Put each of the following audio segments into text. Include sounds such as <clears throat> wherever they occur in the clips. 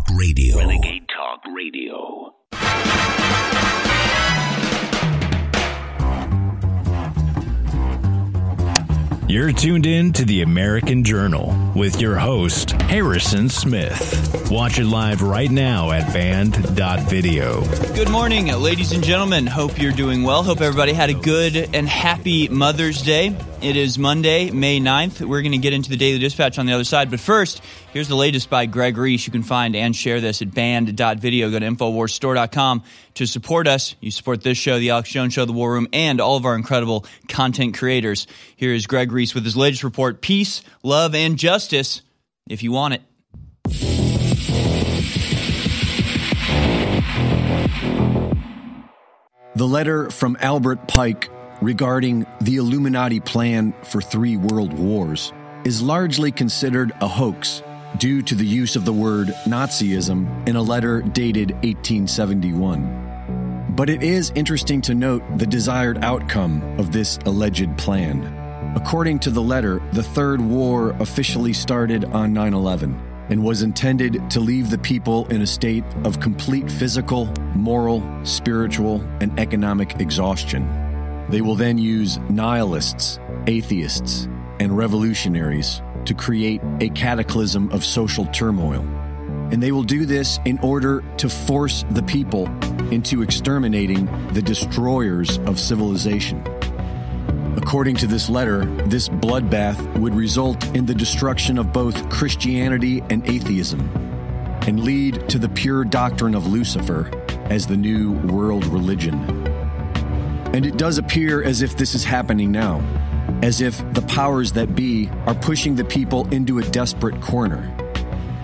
Talk Radio. Renegade Talk Radio. You're tuned in to the American Journal with your host, Harrison Smith. Watch it live right now at band.video. Good morning, ladies and gentlemen. Hope you're doing well. Hope everybody had a good and happy Mother's Day. It is Monday, May 9th. We're going to get into the Daily Dispatch on the other side. But first, here's the latest by Greg Reese. You can find and share this at band.video. Go to InfoWarsStore.com to support us. You support this show, The Alex Jones Show, The War Room, and all of our incredible content creators. Here is Greg Reese with his latest report Peace, Love, and Justice, if you want it. The letter from Albert Pike regarding the Illuminati plan for three world wars is largely considered a hoax due to the use of the word Nazism in a letter dated 1871. But it is interesting to note the desired outcome of this alleged plan. According to the letter, the Third War officially started on 9 11 and was intended to leave the people in a state of complete physical, moral, spiritual, and economic exhaustion. They will then use nihilists, atheists, and revolutionaries to create a cataclysm of social turmoil. And they will do this in order to force the people into exterminating the destroyers of civilization. According to this letter, this bloodbath would result in the destruction of both Christianity and atheism and lead to the pure doctrine of Lucifer as the new world religion. And it does appear as if this is happening now, as if the powers that be are pushing the people into a desperate corner,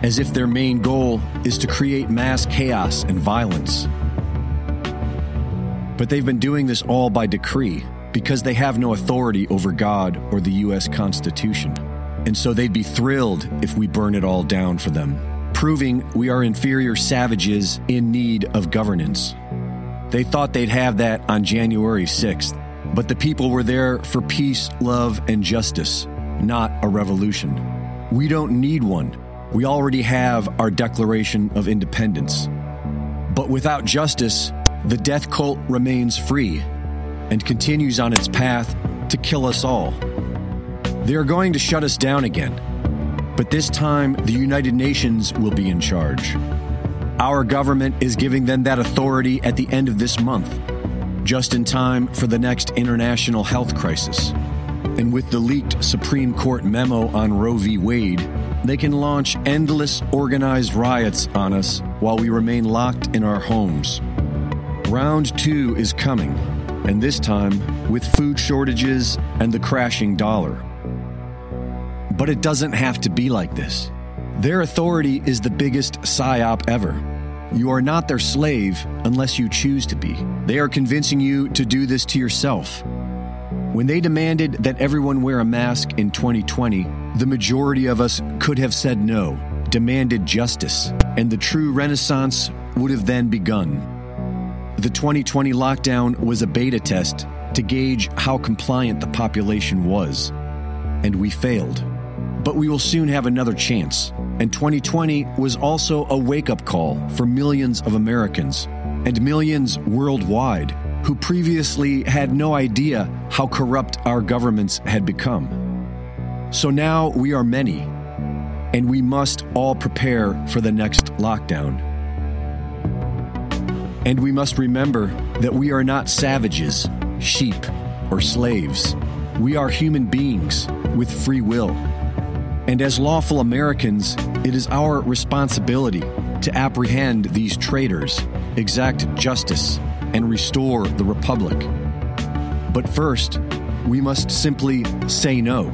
as if their main goal is to create mass chaos and violence. But they've been doing this all by decree because they have no authority over God or the U.S. Constitution. And so they'd be thrilled if we burn it all down for them, proving we are inferior savages in need of governance. They thought they'd have that on January 6th, but the people were there for peace, love, and justice, not a revolution. We don't need one. We already have our Declaration of Independence. But without justice, the death cult remains free and continues on its path to kill us all. They are going to shut us down again, but this time the United Nations will be in charge. Our government is giving them that authority at the end of this month, just in time for the next international health crisis. And with the leaked Supreme Court memo on Roe v. Wade, they can launch endless organized riots on us while we remain locked in our homes. Round two is coming, and this time with food shortages and the crashing dollar. But it doesn't have to be like this. Their authority is the biggest psyop ever. You are not their slave unless you choose to be. They are convincing you to do this to yourself. When they demanded that everyone wear a mask in 2020, the majority of us could have said no, demanded justice, and the true renaissance would have then begun. The 2020 lockdown was a beta test to gauge how compliant the population was, and we failed. But we will soon have another chance. And 2020 was also a wake up call for millions of Americans and millions worldwide who previously had no idea how corrupt our governments had become. So now we are many, and we must all prepare for the next lockdown. And we must remember that we are not savages, sheep, or slaves. We are human beings with free will. And as lawful Americans, it is our responsibility to apprehend these traitors, exact justice, and restore the Republic. But first, we must simply say no.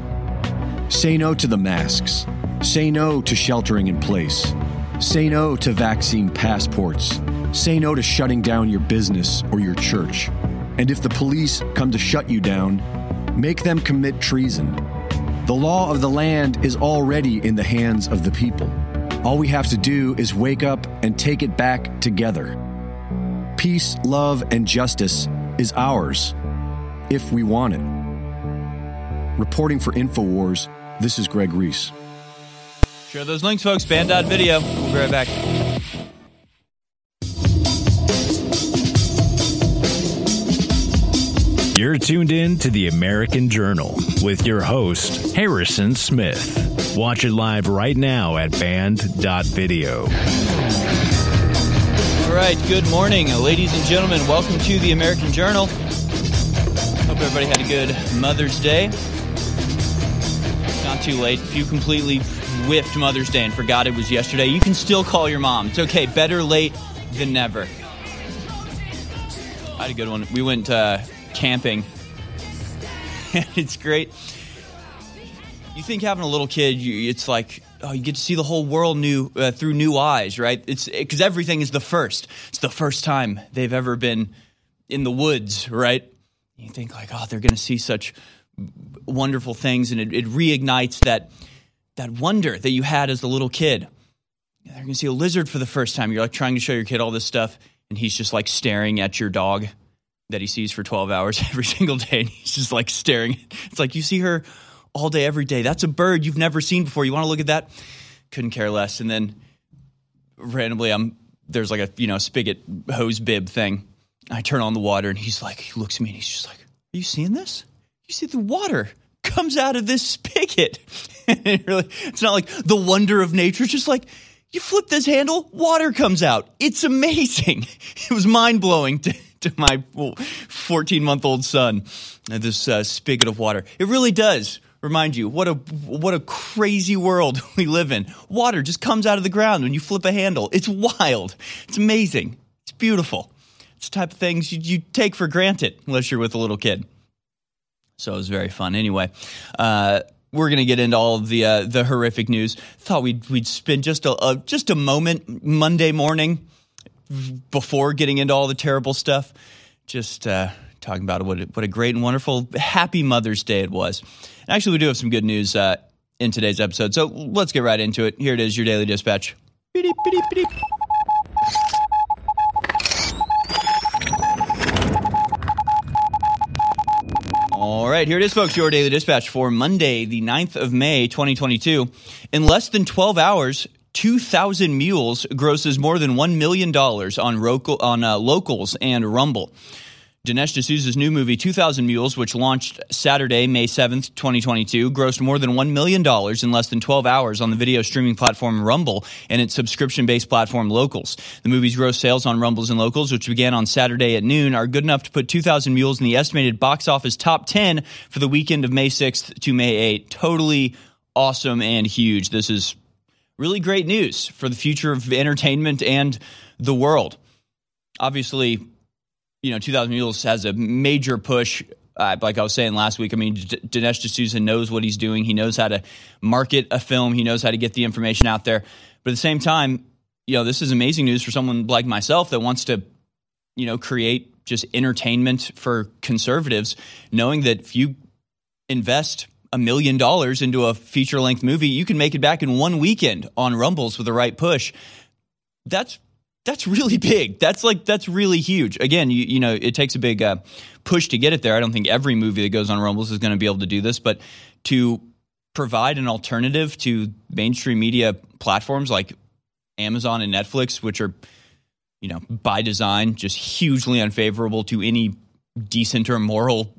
Say no to the masks. Say no to sheltering in place. Say no to vaccine passports. Say no to shutting down your business or your church. And if the police come to shut you down, make them commit treason. The law of the land is already in the hands of the people. All we have to do is wake up and take it back together. Peace, love, and justice is ours if we want it. Reporting for InfoWars, this is Greg Reese. Share those links, folks. Band.video. We'll be right back. You're tuned in to the American Journal with your host, Harrison Smith. Watch it live right now at band.video. All right, good morning, ladies and gentlemen. Welcome to the American Journal. Hope everybody had a good Mother's Day. Not too late. If you completely whiffed Mother's Day and forgot it was yesterday, you can still call your mom. It's okay. Better late than never. I had a good one. We went uh, camping. <laughs> it's great. You think having a little kid, you, it's like oh, you get to see the whole world new uh, through new eyes, right? It's because everything is the first. It's the first time they've ever been in the woods, right? You think like, oh, they're going to see such wonderful things, and it, it reignites that that wonder that you had as a little kid. They're going to see a lizard for the first time. You're like trying to show your kid all this stuff, and he's just like staring at your dog that he sees for 12 hours <laughs> every single day. And he's just like staring. It's like you see her all day, every day. That's a bird you've never seen before. You want to look at that? Couldn't care less. And then randomly, I'm there's like a you know spigot hose bib thing. I turn on the water, and he's like, he looks at me, and he's just like, "Are you seeing this? You see the water comes out of this spigot." <laughs> it's not like the wonder of nature. It's just like you flip this handle, water comes out. It's amazing. <laughs> It was mind blowing to, to my 14 month old son. This uh, spigot of water. It really does remind you what a what a crazy world <laughs> we live in. Water just comes out of the ground when you flip a handle. It's wild. It's amazing. It's beautiful. It's the type of things you, you take for granted unless you're with a little kid. So it was very fun. Anyway, uh, we're going to get into all of the uh, the horrific news. Thought we'd we'd spend just a, a just a moment Monday morning before getting into all the terrible stuff. Just uh, talking about what a, what a great and wonderful, happy Mother's Day it was. Actually, we do have some good news uh, in today's episode, so let's get right into it. Here it is, your daily dispatch. Beep, beep, beep, All right, here it is, folks, your daily dispatch for Monday, the 9th of May, 2022. In less than 12 hours, 2,000 Mules grosses more than $1 million on, local, on uh, locals and Rumble. Dinesh D'Souza's new movie, 2000 Mules, which launched Saturday, May 7th, 2022, grossed more than $1 million in less than 12 hours on the video streaming platform Rumble and its subscription based platform Locals. The movie's gross sales on Rumbles and Locals, which began on Saturday at noon, are good enough to put 2000 Mules in the estimated box office top 10 for the weekend of May 6th to May 8th. Totally awesome and huge. This is really great news for the future of entertainment and the world. Obviously, you know, 2000 Mules has a major push. Uh, like I was saying last week, I mean, D- Dinesh D'Souza knows what he's doing. He knows how to market a film. He knows how to get the information out there. But at the same time, you know, this is amazing news for someone like myself that wants to, you know, create just entertainment for conservatives, knowing that if you invest a million dollars into a feature length movie, you can make it back in one weekend on Rumbles with the right push. That's that's really <laughs> big. That's like that's really huge. Again, you you know it takes a big uh, push to get it there. I don't think every movie that goes on Rumbles is going to be able to do this, but to provide an alternative to mainstream media platforms like Amazon and Netflix, which are you know by design just hugely unfavorable to any decent or moral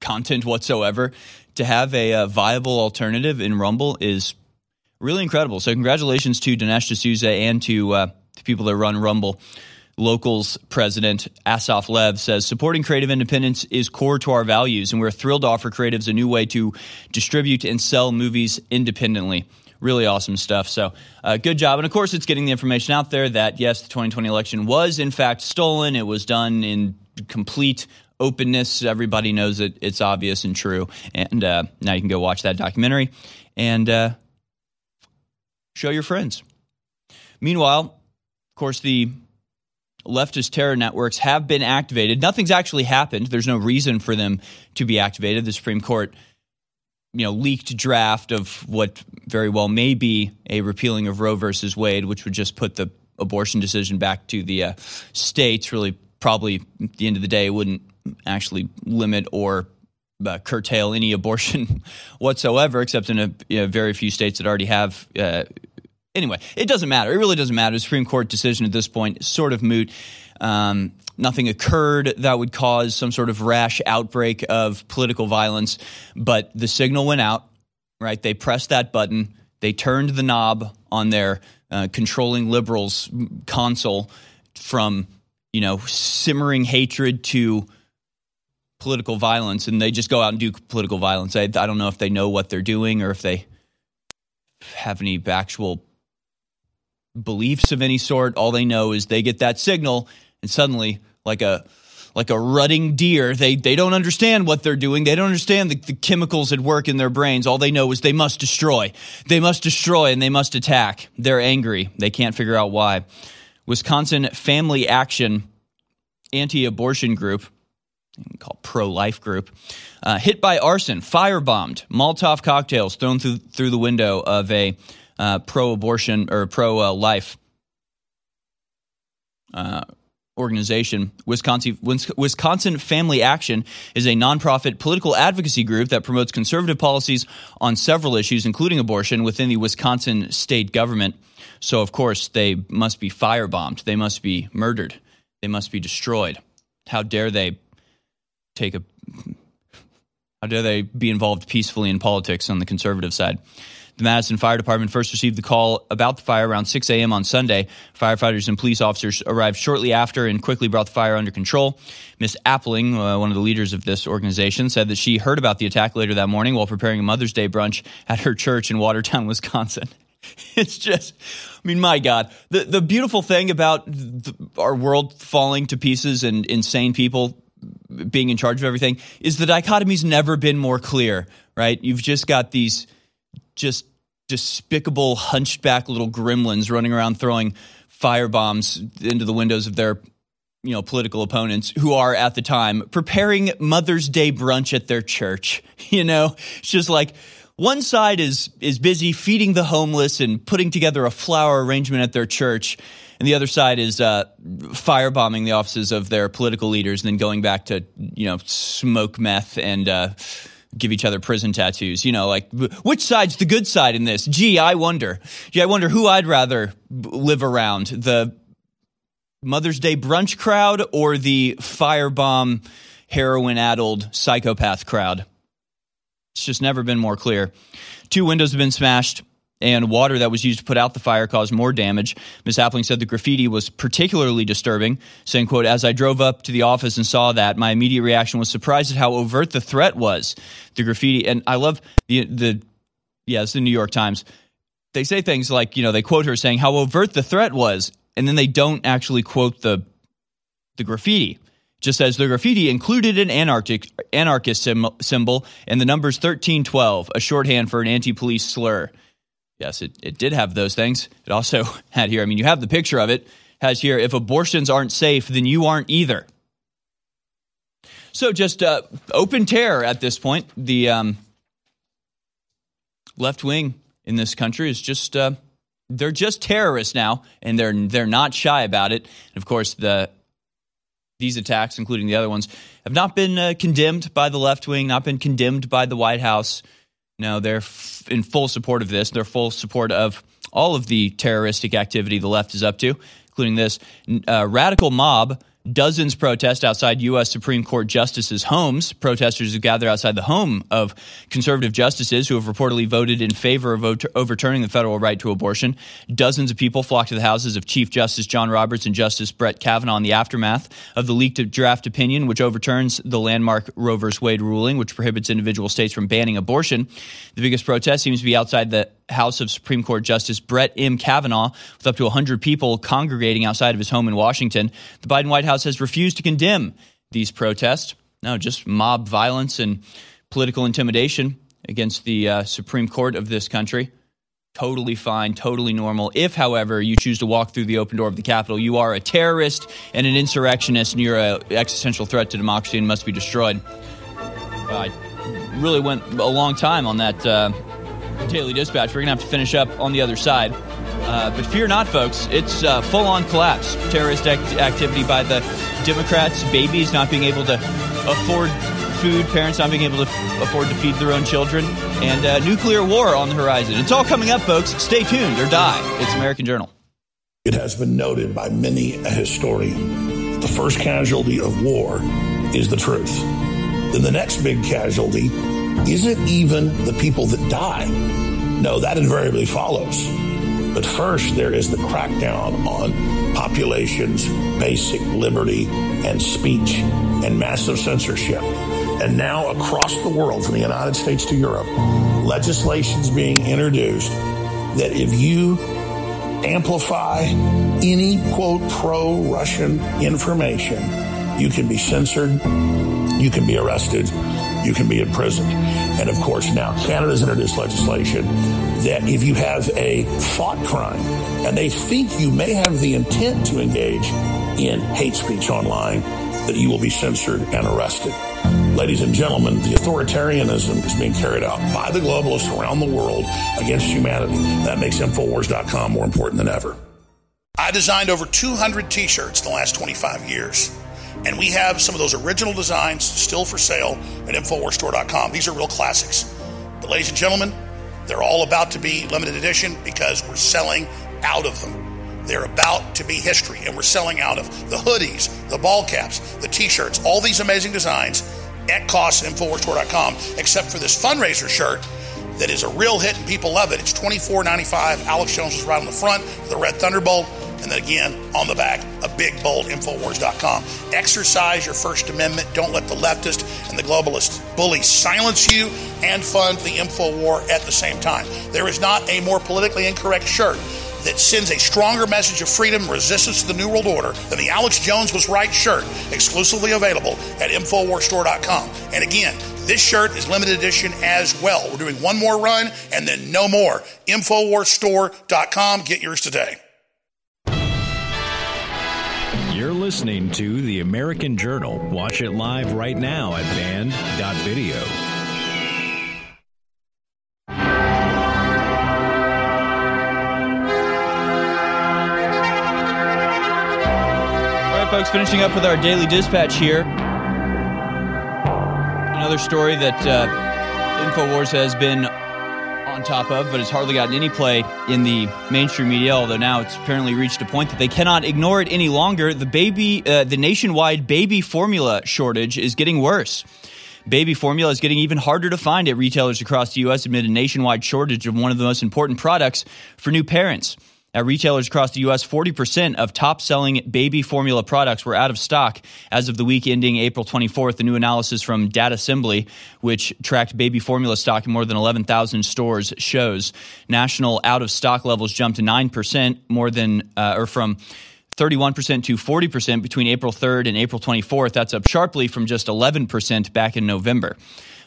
content whatsoever, to have a, a viable alternative in Rumble is really incredible. So congratulations to Dinesh D'Souza and to uh, the people that run Rumble. Locals president Asaf Lev says supporting creative independence is core to our values, and we're thrilled to offer creatives a new way to distribute and sell movies independently. Really awesome stuff. So, uh, good job. And of course, it's getting the information out there that yes, the 2020 election was in fact stolen. It was done in complete openness. Everybody knows it. It's obvious and true. And uh, now you can go watch that documentary and uh, show your friends. Meanwhile, of course, the leftist terror networks have been activated. Nothing's actually happened. There's no reason for them to be activated. The Supreme Court, you know, leaked draft of what very well may be a repealing of Roe versus Wade, which would just put the abortion decision back to the uh, states. Really, probably at the end of the day, wouldn't actually limit or uh, curtail any abortion <laughs> whatsoever, except in a you know, very few states that already have uh, anyway, it doesn't matter. It really doesn't matter. The Supreme Court decision at this point is sort of moot. Um, nothing occurred that would cause some sort of rash outbreak of political violence, but the signal went out, right? They pressed that button, they turned the knob on their uh, controlling liberals console from, you know, simmering hatred to political violence, and they just go out and do political violence. I, I don't know if they know what they're doing or if they have any actual beliefs of any sort. All they know is they get that signal and suddenly like a like a rutting deer they they don't understand what they're doing. They don't understand the, the, chemicals at work in their brains. All they know is they must destroy. They must destroy and they must attack. They're angry. They can't figure out why. Wisconsin family action anti-abortion group called pro-life group uh, hit by arson firebombed molotov cocktails thrown through through the window of a uh, pro-abortion or pro-life uh, organization, Wisconsin, Wisconsin Family Action, is a nonprofit political advocacy group that promotes conservative policies on several issues, including abortion, within the Wisconsin state government. So, of course, they must be firebombed. They must be murdered. They must be destroyed. How dare they take a. How dare they be involved peacefully in politics on the conservative side? The Madison Fire Department first received the call about the fire around 6 a.m. on Sunday. Firefighters and police officers arrived shortly after and quickly brought the fire under control. Miss Appling, uh, one of the leaders of this organization, said that she heard about the attack later that morning while preparing a Mother's Day brunch at her church in Watertown, <laughs> Wisconsin. It's just, I mean, my God. The, the beautiful thing about the, our world falling to pieces and insane people being in charge of everything is the dichotomy's never been more clear, right? You've just got these just despicable hunchback little gremlins running around throwing fire bombs into the windows of their you know political opponents who are at the time preparing Mother's Day brunch at their church. <laughs> You know, it's just like one side is is busy feeding the homeless and putting together a flower arrangement at their church, and the other side is uh, firebombing the offices of their political leaders and then going back to you know smoke meth and. Uh, give each other prison tattoos. You know, like which side's the good side in this? Gee, I wonder. Gee, I wonder who I'd rather live around the Mother's Day brunch crowd or the firebomb, heroin addled psychopath crowd. It's just never been more clear. Two windows have been smashed and water that was used to put out the fire caused more damage. Ms. Appling said the graffiti was particularly disturbing, saying, quote, as I drove up to the office and saw that, my immediate reaction was surprised at how overt the threat was. The graffiti, and I love the, the yeah, it's the New York Times. They say things like, you know, they quote her saying how overt the threat was, and then they don't actually quote the the graffiti. Just says the graffiti included an anarchic, anarchist symbol and the numbers 1312, a shorthand for an anti police slur. Yes, it, it did have those things. It also <laughs> had here, I mean, you have the picture of it, has here, if abortions aren't safe, then you aren't either. So just uh, open terror at this point. The um, left wing in this country is just, uh, they're just terrorists now, and they're, they're not shy about it. And of course, the these attacks, including the other ones, have not been uh, condemned by the left wing, not been condemned by the White House. No, they're f- in full support of this. They're full support of all of the terroristic activity the left is up to, including this uh, radical mob Dozens protest outside U.S. Supreme Court justices' homes. Protesters who gather outside the home of conservative justices who have reportedly voted in favor of overturning the federal right to abortion. Dozens of people flock to the houses of Chief Justice John Roberts and Justice Brett Kavanaugh in the aftermath of the leaked draft opinion, which overturns the landmark Roe v. Wade ruling, which prohibits individual states from banning abortion. The biggest protest seems to be outside the House of Supreme Court Justice Brett M. Kavanaugh, with up to 100 people congregating outside of his home in Washington. The Biden White House has refused to condemn these protests. No, just mob violence and political intimidation against the uh, Supreme Court of this country. Totally fine, totally normal. If, however, you choose to walk through the open door of the Capitol, you are a terrorist and an insurrectionist, and you're an existential threat to democracy and must be destroyed. I really went a long time on that. Uh, Daily Dispatch. We're going to have to finish up on the other side. Uh, but fear not, folks. It's uh, full on collapse. Terrorist act- activity by the Democrats, babies not being able to afford food, parents not being able to f- afford to feed their own children, and uh, nuclear war on the horizon. It's all coming up, folks. Stay tuned or die. It's American Journal. It has been noted by many a historian the first casualty of war is the truth. Then the next big casualty isn't even the people that die. No, that invariably follows. But first, there is the crackdown on population's basic liberty and speech and massive censorship. And now, across the world, from the United States to Europe, legislation's being introduced that if you amplify any quote pro Russian information, you can be censored, you can be arrested, you can be imprisoned. And of course, now Canada's introduced legislation that if you have a thought crime and they think you may have the intent to engage in hate speech online, that you will be censored and arrested. Ladies and gentlemen, the authoritarianism is being carried out by the globalists around the world against humanity. That makes Infowars.com more important than ever. I designed over 200 t shirts in the last 25 years. And we have some of those original designs still for sale at InfoWarsStore.com. These are real classics. But, ladies and gentlemen, they're all about to be limited edition because we're selling out of them. They're about to be history, and we're selling out of the hoodies, the ball caps, the t shirts, all these amazing designs at cost at InfoWarsStore.com, except for this fundraiser shirt that is a real hit and people love it. It's $24.95. Alex Jones is right on the front, the red thunderbolt, and then again on the back, a big bold Infowars.com. Exercise your First Amendment. Don't let the leftist and the globalist bullies silence you and fund the info war at the same time. There is not a more politically incorrect shirt that sends a stronger message of freedom, resistance to the New World Order than the Alex Jones was right shirt, exclusively available at InfoWarsStore.com. And again, this shirt is limited edition as well. We're doing one more run and then no more. InfoWarsStore.com. Get yours today. Listening to The American Journal. Watch it live right now at band.video. All right, folks, finishing up with our daily dispatch here. Another story that uh, InfoWars has been on top of, but has hardly gotten any play in the mainstream media. Although now it's apparently reached a point that they cannot ignore it any longer. The baby, uh, the nationwide baby formula shortage is getting worse. Baby formula is getting even harder to find at retailers across the U.S. amid a nationwide shortage of one of the most important products for new parents. At retailers across the U.S., 40% of top selling baby formula products were out of stock as of the week ending April 24th. The new analysis from Data Assembly, which tracked baby formula stock in more than 11,000 stores, shows national out of stock levels jumped to 9%, more than, uh, or from 31% to 40% between April 3rd and April 24th. That's up sharply from just 11% back in November.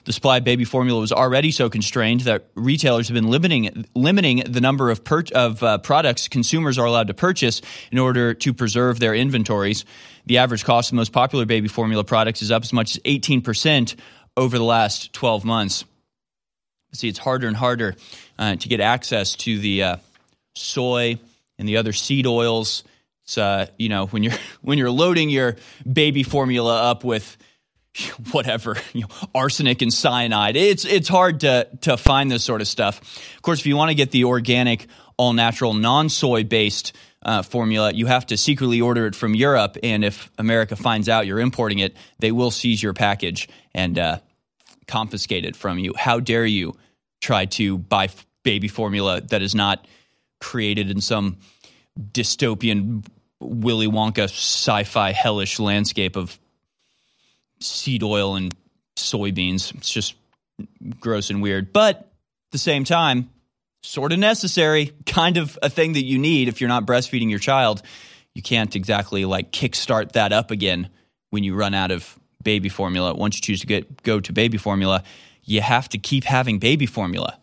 The supply of baby formula was already so constrained that retailers have been limiting limiting the number of per, of uh, products consumers are allowed to purchase in order to preserve their inventories. The average cost of the most popular baby formula products is up as much as 18% over the last 12 months. See, it's harder and harder uh, to get access to the uh, soy and the other seed oils. It's uh, you know when you're <laughs> when you're loading your baby formula up with <laughs> whatever you know, arsenic and cyanide. It's it's hard to to find this sort of stuff. Of course, if you want to get the organic, all natural, non soy based uh, formula, you have to secretly order it from Europe. And if America finds out you're importing it, they will seize your package and uh, confiscate it from you. How dare you try to buy f- baby formula that is not created in some dystopian Willy Wonka sci-fi hellish landscape of seed oil and soybeans. It's just gross and weird. But at the same time, sort of necessary, kind of a thing that you need if you're not breastfeeding your child. You can't exactly like kickstart that up again when you run out of baby formula. Once you choose to get go to baby formula, you have to keep having baby formula.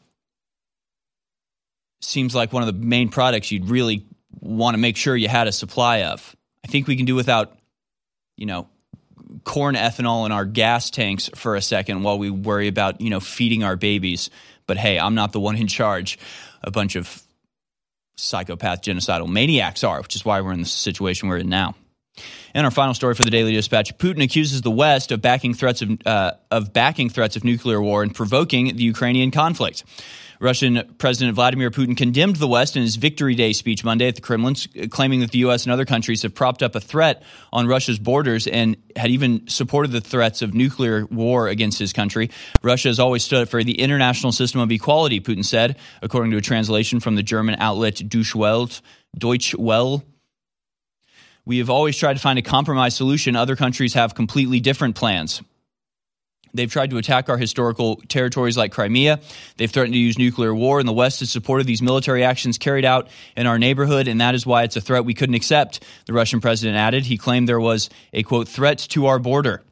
Seems like one of the main products you'd really want to make sure you had a supply of. I think we can do without, you know, corn ethanol in our gas tanks for a second while we worry about, you know, feeding our babies. But hey, I'm not the one in charge. A bunch of psychopath genocidal maniacs are, which is why we're in the situation we're in now. And our final story for the Daily Dispatch: Putin accuses the West of backing threats of uh, of backing threats of nuclear war and provoking the Ukrainian conflict. Russian President Vladimir Putin condemned the West in his Victory Day speech Monday at the Kremlin, claiming that the U.S. and other countries have propped up a threat on Russia's borders and had even supported the threats of nuclear war against his country. Russia has always stood up for the international system of equality, Putin said, according to a translation from the German outlet Deutsche Welt. Deutsche Welle. We have always tried to find a compromise solution. Other countries have completely different plans. They've tried to attack our historical territories like Crimea. They've threatened to use nuclear war, and the West has supported these military actions carried out in our neighborhood, and that is why it's a threat we couldn't accept, the Russian president added. He claimed there was a, quote, threat to our border.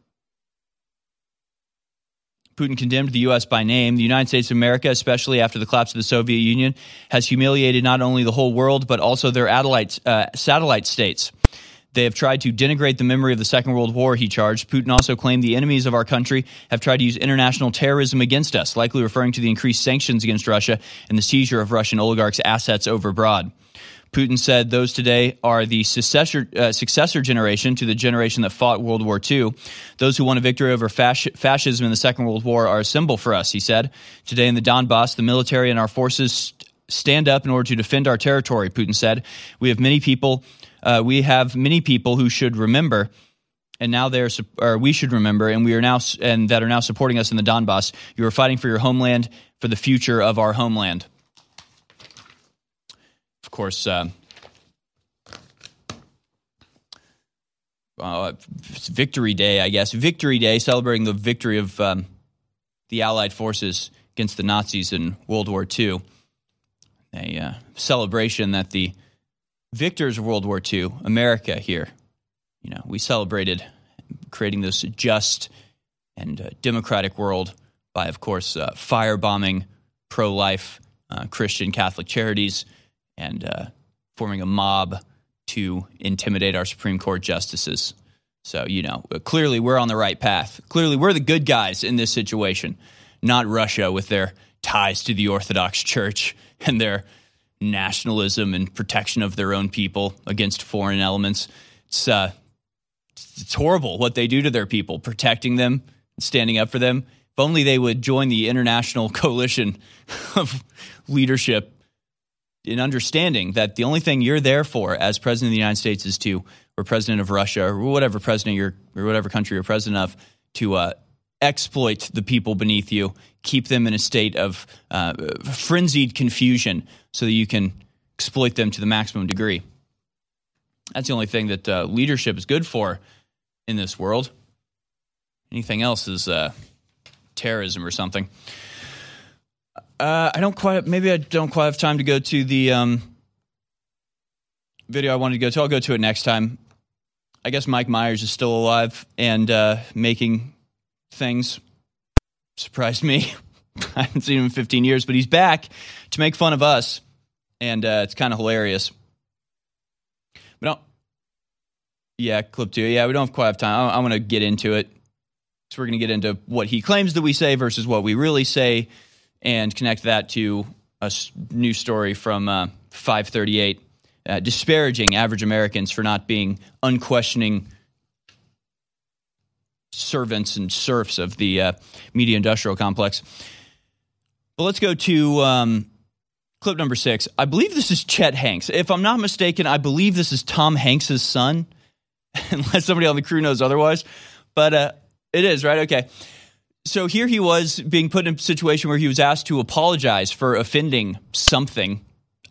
Putin condemned the U.S. by name. The United States of America, especially after the collapse of the Soviet Union, has humiliated not only the whole world, but also their uh, satellite states. They have tried to denigrate the memory of the Second World War, he charged. Putin also claimed the enemies of our country have tried to use international terrorism against us, likely referring to the increased sanctions against Russia and the seizure of Russian oligarchs' assets over abroad. Putin said those today are the successor, uh, successor generation to the generation that fought World War II. Those who won a victory over fasc- fascism in the Second World War are a symbol for us, he said. Today in the Donbass, the military and our forces stand up in order to defend our territory, Putin said. We have many people uh, we have many people who should remember and now they're or we should remember and we are now and that are now supporting us in the Donbass. You are fighting for your homeland for the future of our homeland. Of course uh, uh, victory day i guess. Victory day celebrating the victory of um, the allied forces against the nazis in world war ii a uh, celebration that the victors of World War II, America here, you know, we celebrated creating this just and uh, democratic world by, of course, uh, firebombing pro life uh, Christian Catholic charities and uh, forming a mob to intimidate our Supreme Court justices. So, you know, uh, clearly we're on the right path. Clearly we're the good guys in this situation, not Russia with their ties to the Orthodox Church and their nationalism and protection of their own people against foreign elements. It's uh, it's horrible what they do to their people, protecting them, standing up for them. If only they would join the international <laughs> coalition of leadership in understanding that the only thing you're there for as president of the United States is to, or president of Russia, or whatever president you're, or whatever country you're president of, to uh, exploit the people beneath you, keep them in a state of uh, frenzied confusion so that you can exploit them to the maximum degree. That's the only thing that uh, leadership is good for in this world. Anything else is uh, terrorism or something. Uh, I don't quite. Maybe I don't quite have time to go to the um, video I wanted to go to. I'll go to it next time. I guess Mike Myers is still alive and uh, making things. Surprised me. <laughs> I haven't seen him in 15 years, but he's back to make fun of us and uh, it's kind of hilarious. We don't. Yeah, clip two. Yeah, we don't have quite have time. I, want to get into it. So we're going to get into what he claims that we say versus what we really say, and connect that to a new story from uh, 538, uh, disparaging average Americans for not being unquestioning servants and serfs of the uh, media industrial complex. But let's go to um, clip number six. I believe this is Chet Hanks. If I'm not mistaken, I believe this is Tom Hanks's son, <laughs> unless somebody on the crew knows otherwise. But uh, it is, right? Okay. So here he was being put in a situation where he was asked to apologize for offending something.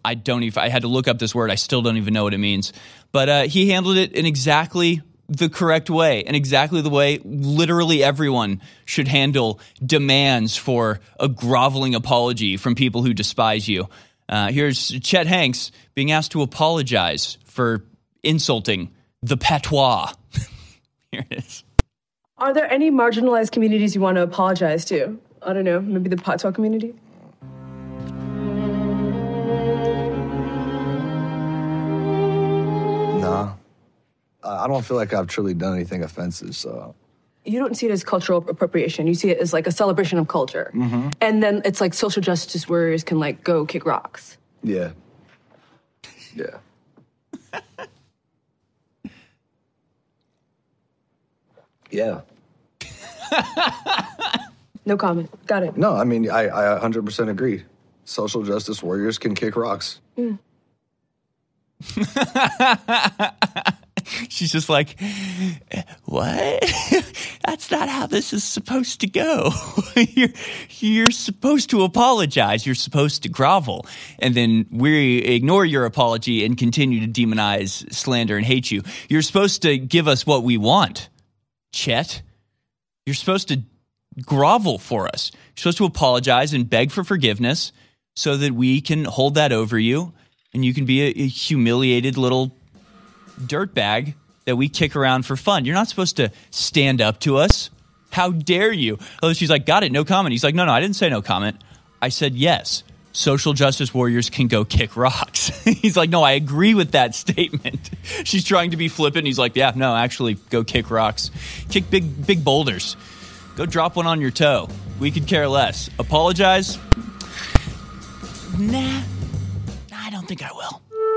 I don't even, I had to look up this word. I still don't even know what it means. But uh, he handled it in exactly the correct way and exactly the way literally everyone should handle demands for a groveling apology from people who despise you. Uh, here's Chet Hanks being asked to apologize for insulting the patois. <laughs> Here it is. Are there any marginalized communities you want to apologize to? I don't know, maybe the patois community? Nah. I don't feel like I've truly done anything offensive, so. You don't see it as cultural appropriation. You see it as like a celebration of culture. Mm-hmm. And then it's like social justice warriors can like go kick rocks. Yeah. Yeah. <laughs> Yeah. <laughs> No comment. Got it. No, I mean, I, I 100% agree. Social justice warriors can kick rocks. <laughs> <laughs> She's just like, what? <laughs> That's not how this is supposed to go. <laughs> you're, you're supposed to apologize. You're supposed to grovel. And then we ignore your apology and continue to demonize, slander, and hate you. You're supposed to give us what we want, Chet. You're supposed to grovel for us. You're supposed to apologize and beg for forgiveness so that we can hold that over you and you can be a, a humiliated little dirtbag that we kick around for fun. You're not supposed to stand up to us. How dare you? Oh, she's like, got it, no comment. He's like, no, no, I didn't say no comment. I said yes. Social justice warriors can go kick rocks. <laughs> he's like, no, I agree with that <laughs> statement. <laughs> She's trying to be flippant. He's like, yeah, no, actually, go kick rocks. Kick big, big boulders. Go drop one on your toe. We could care less. Apologize? Nah, I don't think I will.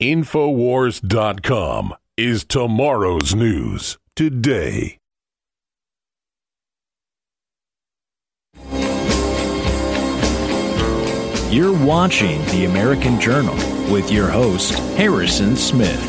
Infowars.com is tomorrow's news today. You're watching The American Journal with your host, Harrison Smith.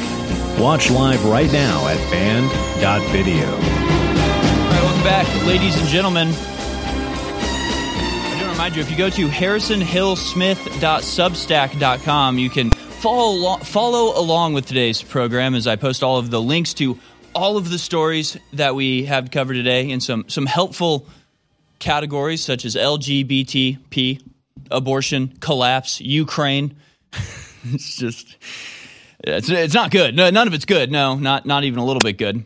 Watch live right now at band.video. All right, welcome back, ladies and gentlemen. I do remind you if you go to harrisonhillsmith.substack.com, you can follow follow along with today's program as I post all of the links to all of the stories that we have covered today in some some helpful categories such as LGBTP, abortion, collapse, Ukraine. <laughs> it's just it's, it's not good. No, none of it's good. No, not not even a little bit good.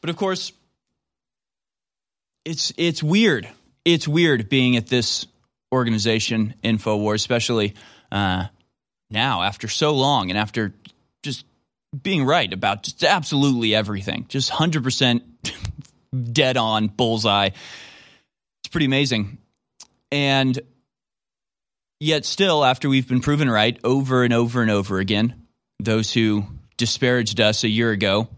But of course, it's it's weird. It's weird being at this organization, Infowars, especially uh, now after so long and after just being right about just absolutely everything, just hundred percent <laughs> dead on bullseye. It's pretty amazing, and yet still, after we've been proven right over and over and over again, those who disparaged us a year ago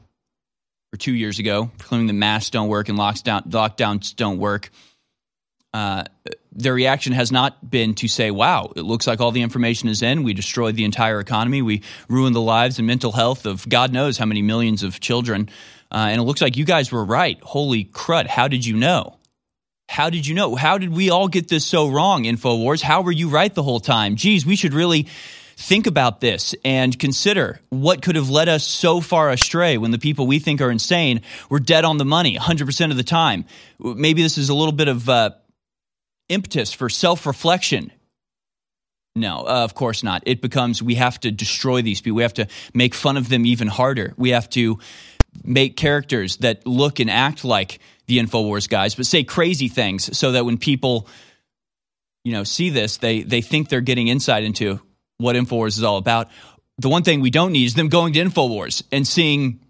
or two years ago, claiming that masks don't work and lockdown, lockdowns don't work, uh, their reaction has not been to say, wow, it looks like all the information is in. We destroyed the entire economy. We ruined the lives and mental health of God knows how many millions of children. Uh, and it looks like you guys were right. Holy crud. How did you know? How did you know? How did we all get this so wrong, InfoWars? How were you right the whole time? Geez, we should really think about this and consider what could have led us so far astray when the people we think are insane were dead on the money 100% of the time. Maybe this is a little bit of uh, impetus for self reflection. No, uh, of course not. It becomes we have to destroy these people. We have to make fun of them even harder. We have to make characters that look and act like the InfoWars guys, but say crazy things so that when people you know see this, they they think they're getting insight into what InfoWars is all about. The one thing we don't need is them going to InfoWars and seeing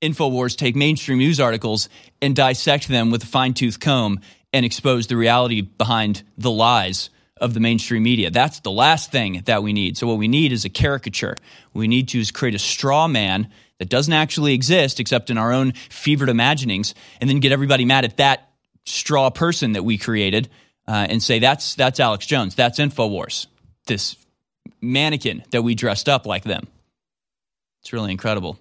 InfoWars take mainstream news articles and dissect them with a fine tooth comb and expose the reality behind the lies of the mainstream media. That's the last thing that we need. So, what we need is a caricature. We need to create a straw man that doesn't actually exist except in our own fevered imaginings, and then get everybody mad at that straw person that we created uh, and say, that's, that's Alex Jones, that's InfoWars, this mannequin that we dressed up like them. It's really incredible.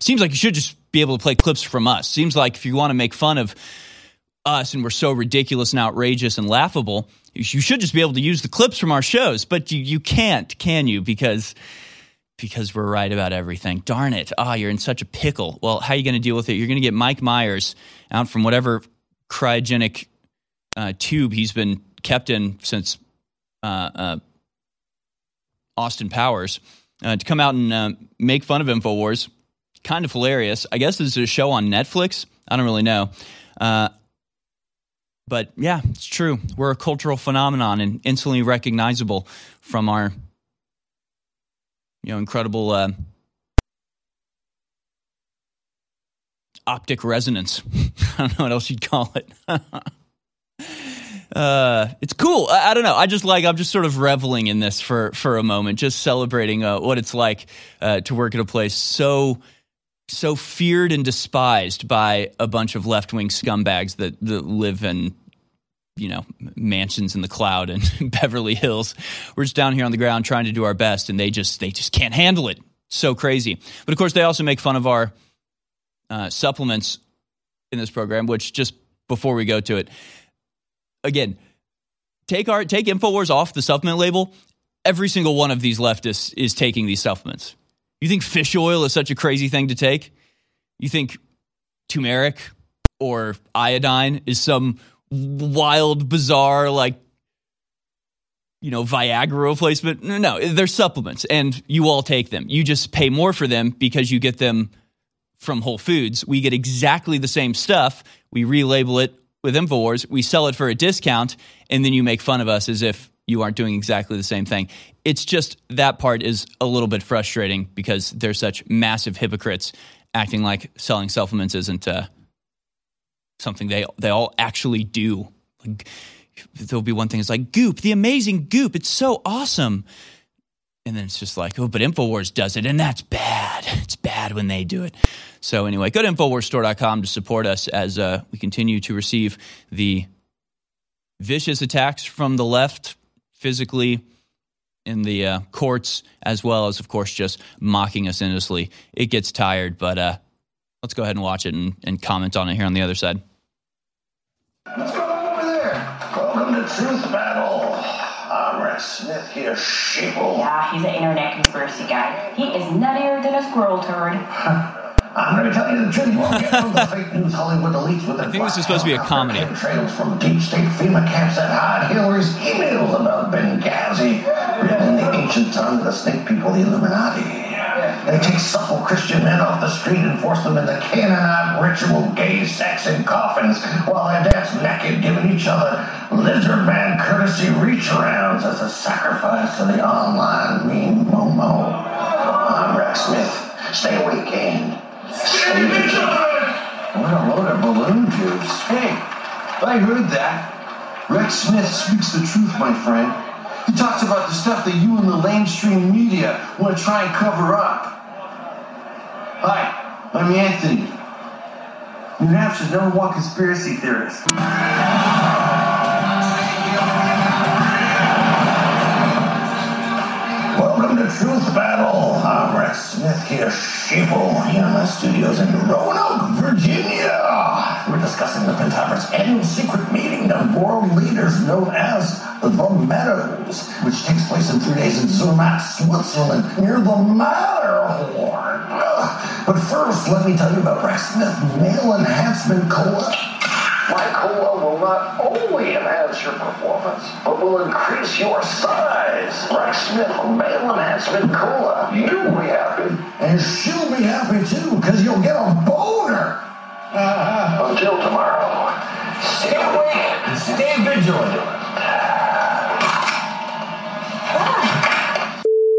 Seems like you should just be able to play clips from us. Seems like if you want to make fun of us and we're so ridiculous and outrageous and laughable, you should just be able to use the clips from our shows. But you, you can't, can you? Because because we're right about everything. Darn it. Ah, oh, you're in such a pickle. Well, how are you going to deal with it? You're going to get Mike Myers out from whatever cryogenic uh, tube he's been kept in since uh, uh, Austin Powers uh, to come out and uh, make fun of InfoWars. Kind of hilarious. I guess this is a show on Netflix. I don't really know. But yeah, it's true. We're a cultural phenomenon and instantly recognizable from our you know incredible uh, optic resonance. <laughs> I don't know what else you'd call it. <laughs> uh, it's cool. I, I, don't know. I just like. I'm just sort of reveling in this for for a moment, just celebrating uh, what it's like uh, to work at a place so so feared and despised by a bunch of left wing scumbags that, that live in you know mansions in the cloud and <laughs> Beverly Hills. We're just down here on the ground trying to do our best, and they just they just can't handle it. So crazy. But of course, they also make fun of our uh, supplements in this program. Which just before we go to it, again, take our take Infowars off the supplement label. Every single one of these leftists is taking these supplements. You think fish oil is such a crazy thing to take? You think turmeric or iodine is some wild, bizarre, like, you know, Viagra replacement? No, no, they're supplements and you all take them. You just pay more for them because you get them from Whole Foods. We get exactly the same stuff. We relabel it with InfoWars. We sell it for a discount and then you make fun of us as if you aren't doing exactly the same thing. It's just that part is a little bit frustrating because they're such massive hypocrites acting like selling supplements isn't uh, something they they all actually do. Like, there'll be one thing it's like Goop, the amazing Goop. It's so awesome. And then it's just like, oh, but InfoWars does it, and that's bad. It's bad when they do it. So, anyway, go to InfoWarsStore.com to support us as uh, we continue to receive the vicious attacks from the left physically in the uh, courts, as well as, of course, just mocking us endlessly. It gets tired, but uh, let's go ahead and watch it and, and comment on it here on the other side. What's going on over there? Welcome to Truth Battle. I'm Rex Smith here, sheeple. Yeah, he's an internet conspiracy guy. He is nuttier than a squirrel turd. <laughs> I'm going to tell you the truth. You won't get from the fake news Hollywood elites with I think this is supposed to be a comedy. Trails from deep state FEMA camps that hide Hillary's emails about Benghazi, written in the ancient tongue of the snake people, the Illuminati. They take supple Christian men off the street and force them into Canaanite ritual gay sex in coffins while they dance naked, giving each other lizard man courtesy reach arounds as a sacrifice to the online meme Momo. I'm Rex Smith. Stay weekend. What a load of balloon juice. Hey, I heard that. Rex Smith speaks the truth, my friend. He talks about the stuff that you and the lamestream media want to try and cover up. Hi, I'm Anthony, New Hampshire's number one conspiracy theorist. Welcome to Truth Battle. I'm Smith here, sheeple, here in my studios in Roanoke, Virginia. We're discussing the Pentaver's annual secret meeting of world leaders known as the Meadows, which takes place in three days in Zermatt, Switzerland, near the Matterhorn. But first, let me tell you about Rex Smith Male Enhancement Cola. My cola will not only enhance your performance, but will increase your size. Rex Smith Male Enhancement Cola. You'll be happy. And she'll be happy too, because you'll get a boner. <laughs> Until tomorrow, stay awake and stay vigilant. <laughs>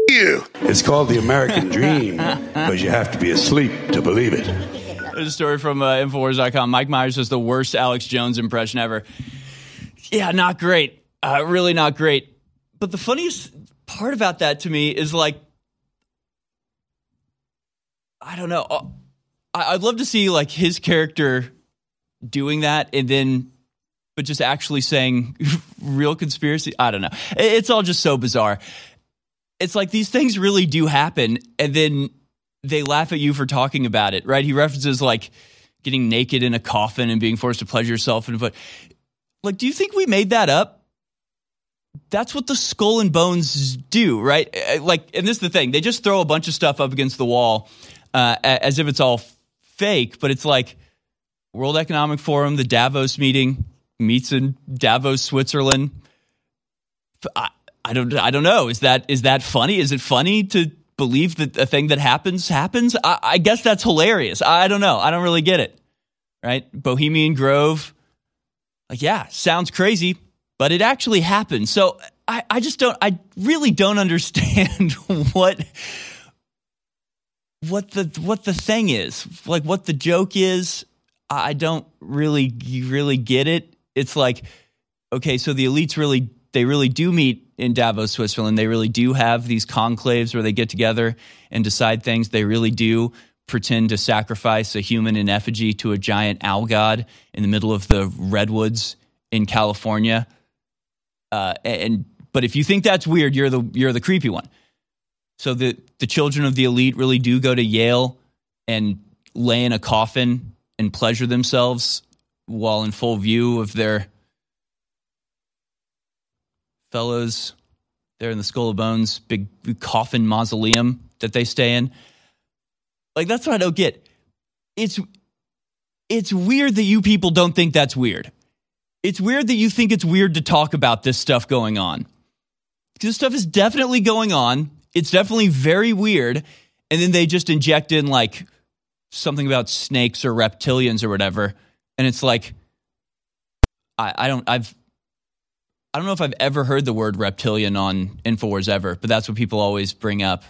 You. It's called the American <laughs> Dream because you have to be asleep to believe it. There's a story from uh, Infowars.com. Mike Myers does the worst Alex Jones impression ever. Yeah, not great. Uh, really not great. But the funniest part about that to me is like, I don't know. Uh, I- I'd love to see like his character doing that and then, but just actually saying <laughs> real conspiracy. I don't know. It's all just so bizarre. It's like these things really do happen. And then they laugh at you for talking about it, right? He references like getting naked in a coffin and being forced to pleasure yourself. And but like, do you think we made that up? That's what the skull and bones do, right? Uh, Like, and this is the thing: they just throw a bunch of stuff up against the wall uh, as if it's all fake, but it's like World Economic Forum, the Davos meeting meets in Davos, Switzerland. I, I don't, I don't know. Is that is that funny? Is it funny to believe that a thing that happens happens? I, I guess that's hilarious. I don't know. I don't really get it. Right? Bohemian Grove. Like, yeah, sounds crazy, but it actually happened. So I, I just don't. I really don't <laughs> understand what what the what the thing is. Like, what the joke is. I don't really really get it. It's like, okay, so the elites really they really do meet in Davos, Switzerland. They really do have these conclaves where they get together and decide things. They really do pretend to sacrifice a human in effigy to a giant owl god in the middle of the redwoods in California. Uh, and but if you think that's weird, you're the you're the creepy one. So the the children of the elite really do go to Yale and lay in a coffin and pleasure themselves while in full view of their fellows there in the Skull and Bones big coffin mausoleum that they stay in. Like that's what I don't get. It's it's weird that you people don't think that's weird. It's weird that you think it's weird to talk about this stuff going on. This stuff is definitely going on. It's definitely very weird. And then they just inject in like something about snakes or reptilians or whatever. And it's like, I, I don't, I've, I don't know if I've ever heard the word reptilian on Infowars ever, but that's what people always bring up.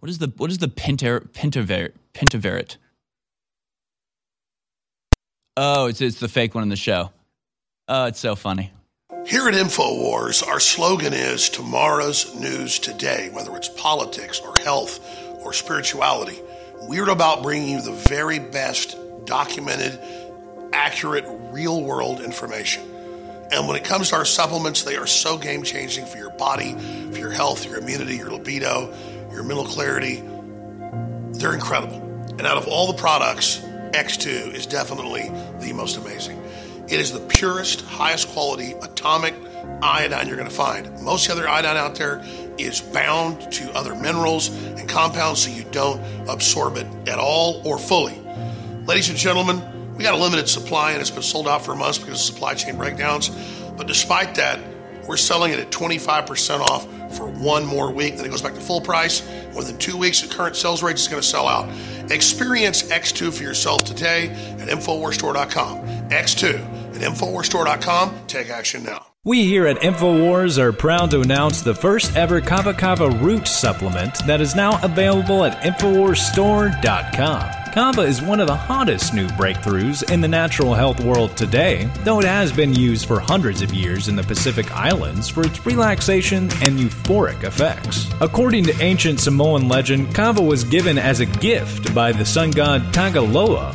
What is the, what is the pentaver, pentaver, pentaverate? Oh, it's, it's the fake one in the show. Oh, it's so funny. Here at InfoWars, our slogan is tomorrow's news today, whether it's politics or health or spirituality. We're about bringing you the very best documented, accurate, real world information. And when it comes to our supplements, they are so game changing for your body, for your health, your immunity, your libido, your mental clarity. They're incredible. And out of all the products, X2 is definitely the most amazing. It is the purest, highest quality atomic iodine you're going to find. Most other iodine out there is bound to other minerals and compounds so you don't absorb it at all or fully. Ladies and gentlemen, we got a limited supply and it's been sold out for months because of supply chain breakdowns. But despite that, we're selling it at 25% off for one more week. Then it goes back to full price. Within two weeks at current sales rates, it's going to sell out. Experience X2 for yourself today at InfoWarsStore.com. X2 at InfoWarsStore.com. Take action now. We here at InfoWars are proud to announce the first ever Kava Kava root supplement that is now available at InfoWarsStore.com. Kava is one of the hottest new breakthroughs in the natural health world today, though it has been used for hundreds of years in the Pacific Islands for its relaxation and euphoric effects. According to ancient Samoan legend, Kava was given as a gift by the sun god Tagaloa,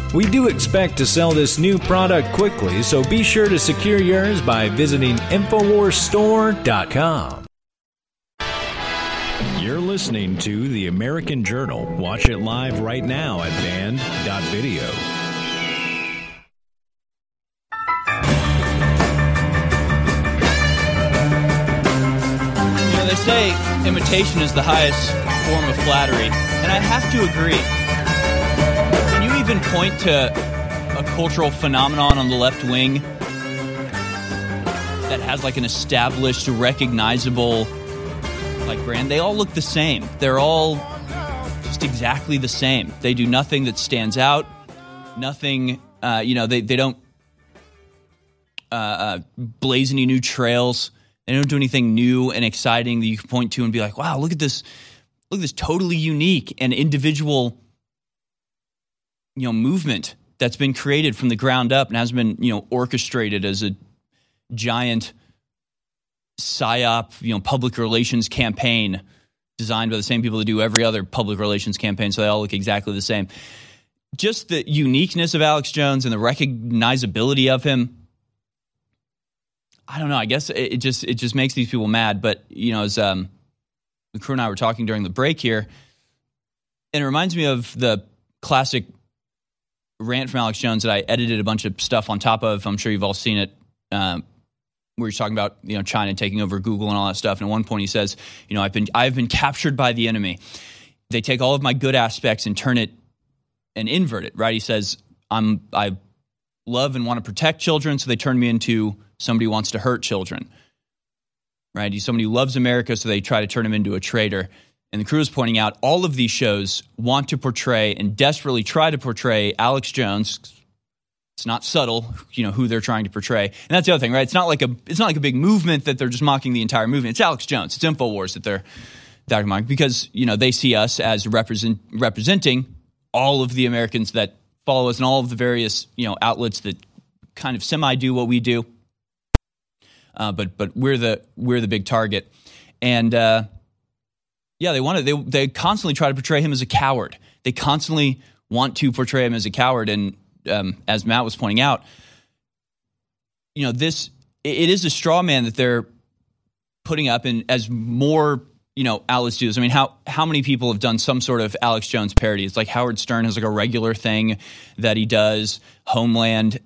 We do expect to sell this new product quickly, so be sure to secure yours by visiting InfoWarsStore.com. You're listening to The American Journal. Watch it live right now at banned.video. You know, they say imitation is the highest form of flattery, and I have to agree. Even point to a cultural phenomenon on the left wing that has like an established, recognizable like brand? They all look the same. They're all just exactly the same. They do nothing that stands out. Nothing, uh, you know, they, they don't uh, uh, blaze any new trails. They don't do anything new and exciting that you can point to and be like, wow, look at this, look at this totally unique and individual you know movement that's been created from the ground up and has been you know orchestrated as a giant psyop, you know, public relations campaign designed by the same people that do every other public relations campaign, so they all look exactly the same. Just the uniqueness of Alex Jones and the recognizability of him. I don't know. I guess it just it just makes these people mad. But you know, as um, the crew and I were talking during the break here, and it reminds me of the classic rant from Alex Jones that I edited a bunch of stuff on top of. I'm sure you've all seen it. Um, where he's talking about you know China taking over Google and all that stuff. And at one point he says, you know, I've been I've been captured by the enemy. They take all of my good aspects and turn it and invert it. Right? He says, I'm I love and want to protect children, so they turn me into somebody who wants to hurt children. Right? He's somebody who loves America, so they try to turn him into a traitor. And the crew is pointing out all of these shows want to portray and desperately try to portray Alex Jones, it's not subtle, you know, who they're trying to portray. And that's the other thing, right? It's not like a it's not like a big movement that they're just mocking the entire movement. It's Alex Jones, it's InfoWars that they're that mocking because, you know, they see us as represent representing all of the Americans that follow us and all of the various, you know, outlets that kind of semi do what we do. Uh, but but we're the we're the big target. And uh, yeah, they want to they they constantly try to portray him as a coward. They constantly want to portray him as a coward and um, as Matt was pointing out, you know, this it is a straw man that they're putting up, and as more you know do this. I mean, how how many people have done some sort of Alex Jones parody? It's like Howard Stern has like a regular thing that he does. Homeland,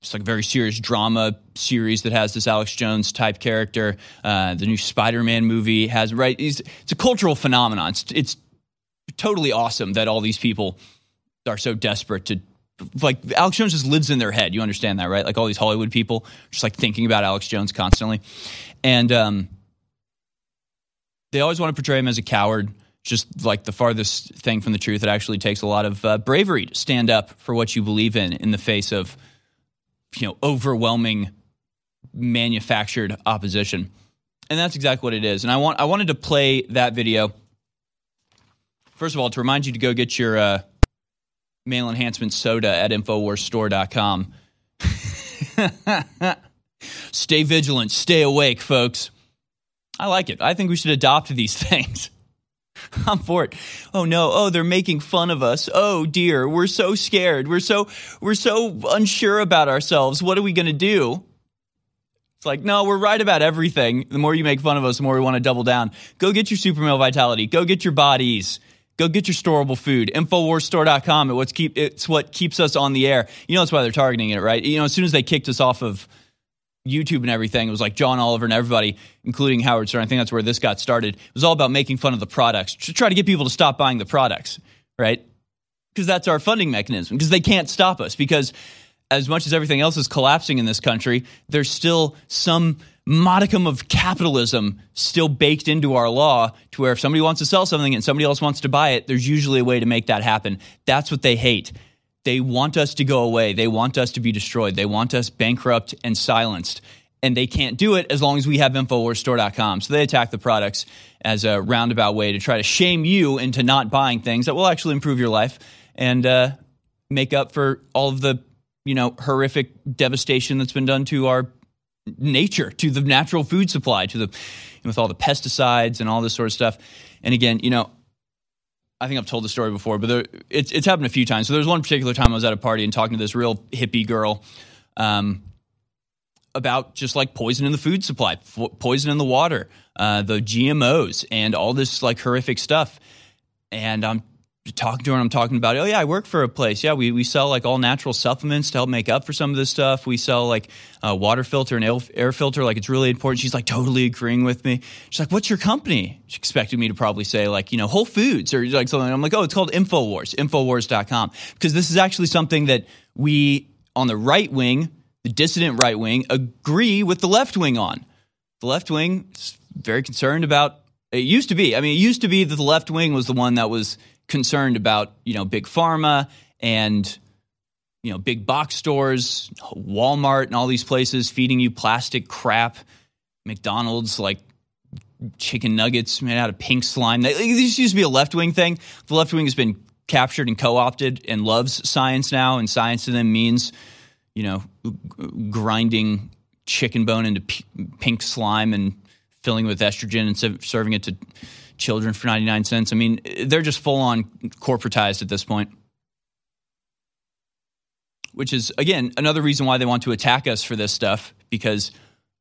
it's like a very serious drama series that has this Alex Jones type character. Uh, the new Spider Man movie has right. It's, it's a cultural phenomenon. It's, it's totally awesome that all these people are so desperate to like Alex Jones just lives in their head. You understand that, right? Like all these Hollywood people just like thinking about Alex Jones constantly, and um, they always want to portray him as a coward. Just like the farthest thing from the truth. It actually takes a lot of uh, bravery to stand up for what you believe in in the face of you know overwhelming manufactured opposition, and that's exactly what it is. And I want I wanted to play that video first of all to remind you to go get your. Uh, male enhancement soda at InfoWarsStore.com. <laughs> stay vigilant, stay awake, folks. I like it. I think we should adopt these <laughs> things. <laughs> I'm for it. Oh no. Oh, they're making fun of us. Oh dear. We're so scared. We're so we're so unsure about ourselves. What are we going to do? It's like, no, we're right about everything. The more you make fun of us, the more we want to double down. Go get your super male vitality. Go get your bodies. Go get your storable food. Infowarsstore.com. It's what keeps us on the air. You know, that's why they're targeting it, right? You know, as soon as they kicked us off of YouTube and everything, it was like John Oliver and everybody, including Howard Stern. I think that's where this got started. It was all about making fun of the products to try to get people to stop buying the products, right? Because that's our funding mechanism, because they can't stop us. Because as much as everything else is collapsing in this country, there's still some modicum of capitalism still baked into our law to where if somebody wants to sell something and somebody else wants to buy it, there's usually a way to make that happen. That's what they hate. They want us to go away. They want us to be destroyed. They want us bankrupt and silenced. And they can't do it as long as we have InfoWarsStore.com. So they attack the products as a roundabout way to try to shame you into not buying things that will actually improve your life and uh, make up for all of the you know horrific devastation that's been done to our nature, to the natural food supply, to the with all the pesticides and all this sort of stuff. And again, you know, I think I've told the story before, but there, it's it's happened a few times. So there was one particular time I was at a party and talking to this real hippie girl um, about just like poison in the food supply, poison in the water, uh, the GMOs, and all this like horrific stuff. And I'm talking to her and I'm talking about, oh yeah, I work for a place. Yeah, we, we sell like all natural supplements to help make up for some of this stuff. We sell like a water filter and air filter. Like it's really important. She's like totally agreeing with me. She's like, what's your company? She expected me to probably say like, you know, Whole Foods or like something. I'm like, oh, it's called InfoWars, Infowars.com. Because this is actually something that we on the right wing, the dissident right wing, agree with the left wing on. The left wing is very concerned about it used to be. I mean, it used to be that the left wing was the one that was concerned about you know big pharma and you know big box stores, Walmart, and all these places feeding you plastic crap. McDonald's like chicken nuggets made out of pink slime. This used to be a left wing thing. The left wing has been captured and co-opted and loves science now, and science to them means, you know, grinding chicken bone into p- pink slime and filling it with estrogen and serving it to children for 99 cents. I mean, they're just full on corporatized at this point. Which is, again, another reason why they want to attack us for this stuff because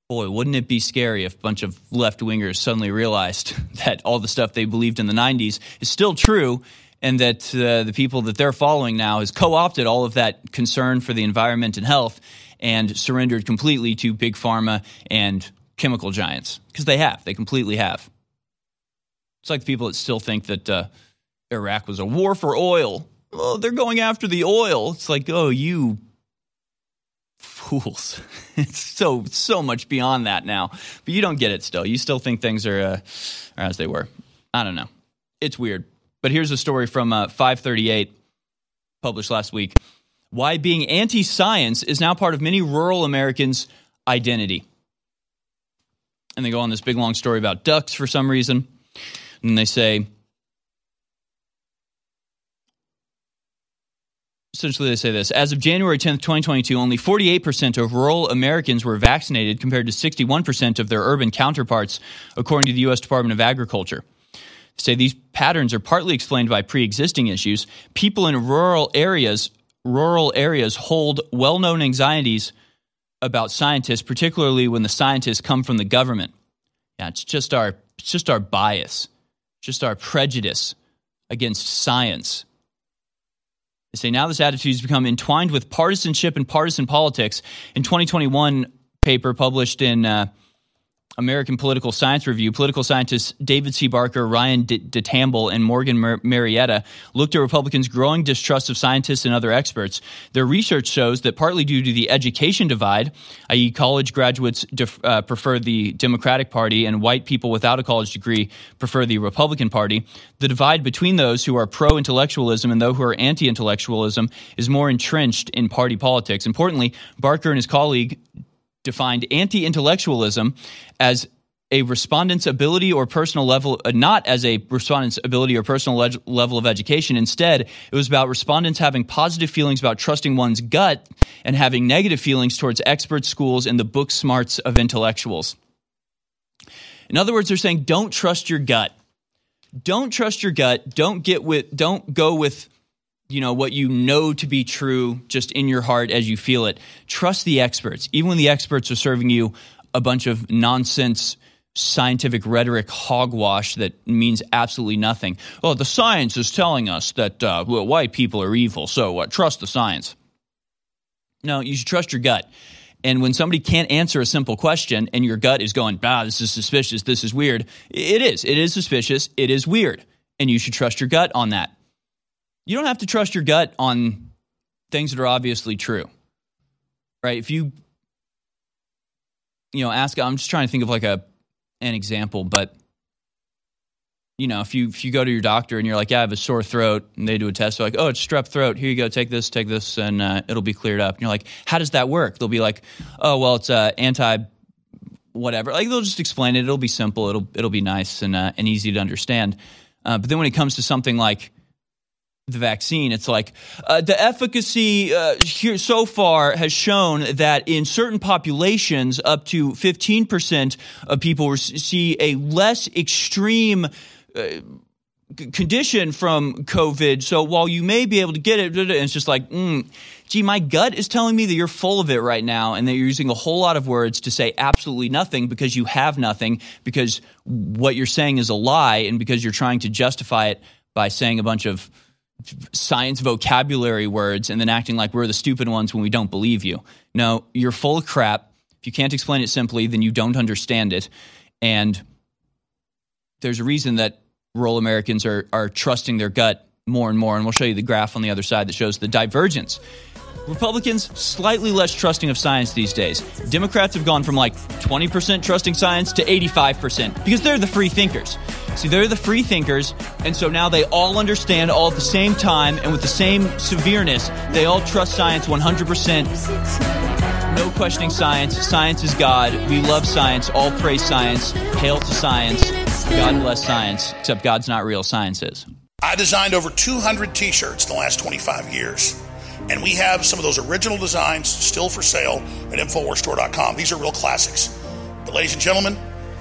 boy, wouldn't it be scary if a bunch of left wingers suddenly realized <laughs> that all the stuff they believed in the 90s is still true and that uh, the people that they're following now has co opted all of that concern for the environment and health and surrendered completely to big pharma and chemical giants because they have. They completely have. It's like the people that still think that uh, Iraq was a war for oil. Oh, they're going after the oil. It's like, oh, you fools. <laughs> it's so so much beyond that now. But you don't get it still. You still think things are, uh, are as they were. I don't know. It's weird. But here's a story from uh, 538, published last week. Why being anti science is now part of many rural Americans' identity. And they go on this big long story about ducks for some reason. And they say, essentially they say this as of january 10th 2022 only 48% of rural americans were vaccinated compared to 61% of their urban counterparts according to the u.s department of agriculture. Say these patterns are partly explained by pre-existing issues. People in rural areas rural areas hold well-known anxieties about scientists particularly when the scientists come from the government. Yeah it's just our it's just our bias just our prejudice against science they say now this attitude has become entwined with partisanship and partisan politics. In 2021 paper published in uh, American Political Science Review, political scientists David C. Barker, Ryan DeTamble, and Morgan Mar- Marietta looked at Republicans' growing distrust of scientists and other experts. Their research shows that partly due to the education divide, i.e., college graduates def- uh, prefer the Democratic Party and white people without a college degree prefer the Republican Party, the divide between those who are pro intellectualism and those who are anti intellectualism is more entrenched in party politics. Importantly, Barker and his colleague defined anti intellectualism as a respondent's ability or personal level, uh, not as a respondent's ability or personal le- level of education. Instead, it was about respondents having positive feelings about trusting one's gut and having negative feelings towards expert schools and the book smarts of intellectuals. In other words, they're saying don't trust your gut. Don't trust your gut. Don't get with, don't go with you know what you know to be true just in your heart as you feel it. Trust the experts. Even when the experts are serving you a bunch of nonsense scientific rhetoric hogwash that means absolutely nothing. Well the science is telling us that uh, well, white people are evil so uh, trust the science. No you should trust your gut. And when somebody can't answer a simple question and your gut is going ah this is suspicious this is weird it is. It is suspicious it is weird. And you should trust your gut on that you don't have to trust your gut on things that are obviously true. Right? If you you know, ask I'm just trying to think of like a an example, but you know, if you if you go to your doctor and you're like, "Yeah, I have a sore throat," and they do a test, they're like, "Oh, it's strep throat. Here you go, take this, take this, and uh, it'll be cleared up." And you're like, "How does that work?" They'll be like, "Oh, well, it's uh, anti whatever." Like they'll just explain it. It'll be simple. It'll it'll be nice and uh, and easy to understand. Uh, but then when it comes to something like the vaccine, it's like uh, the efficacy uh, here so far has shown that in certain populations, up to 15% of people see a less extreme. Uh, condition from COVID. So while you may be able to get it, it's just like, mm, gee, my gut is telling me that you're full of it right now and that you're using a whole lot of words to say absolutely nothing because you have nothing, because what you're saying is a lie, and because you're trying to justify it by saying a bunch of science vocabulary words and then acting like we're the stupid ones when we don't believe you. No, you're full crap. If you can't explain it simply, then you don't understand it. And there's a reason that rural Americans are, are trusting their gut more and more. And we'll show you the graph on the other side that shows the divergence Republicans, slightly less trusting of science these days. Democrats have gone from like 20% trusting science to 85% because they're the free thinkers. See, they're the free thinkers, and so now they all understand all at the same time and with the same severeness. They all trust science 100%. No questioning science. Science is God. We love science. All praise science. Hail to science. God bless science, except God's not real. Science is. I designed over 200 t shirts in the last 25 years. And we have some of those original designs still for sale at InfoWarsStore.com. These are real classics. But, ladies and gentlemen,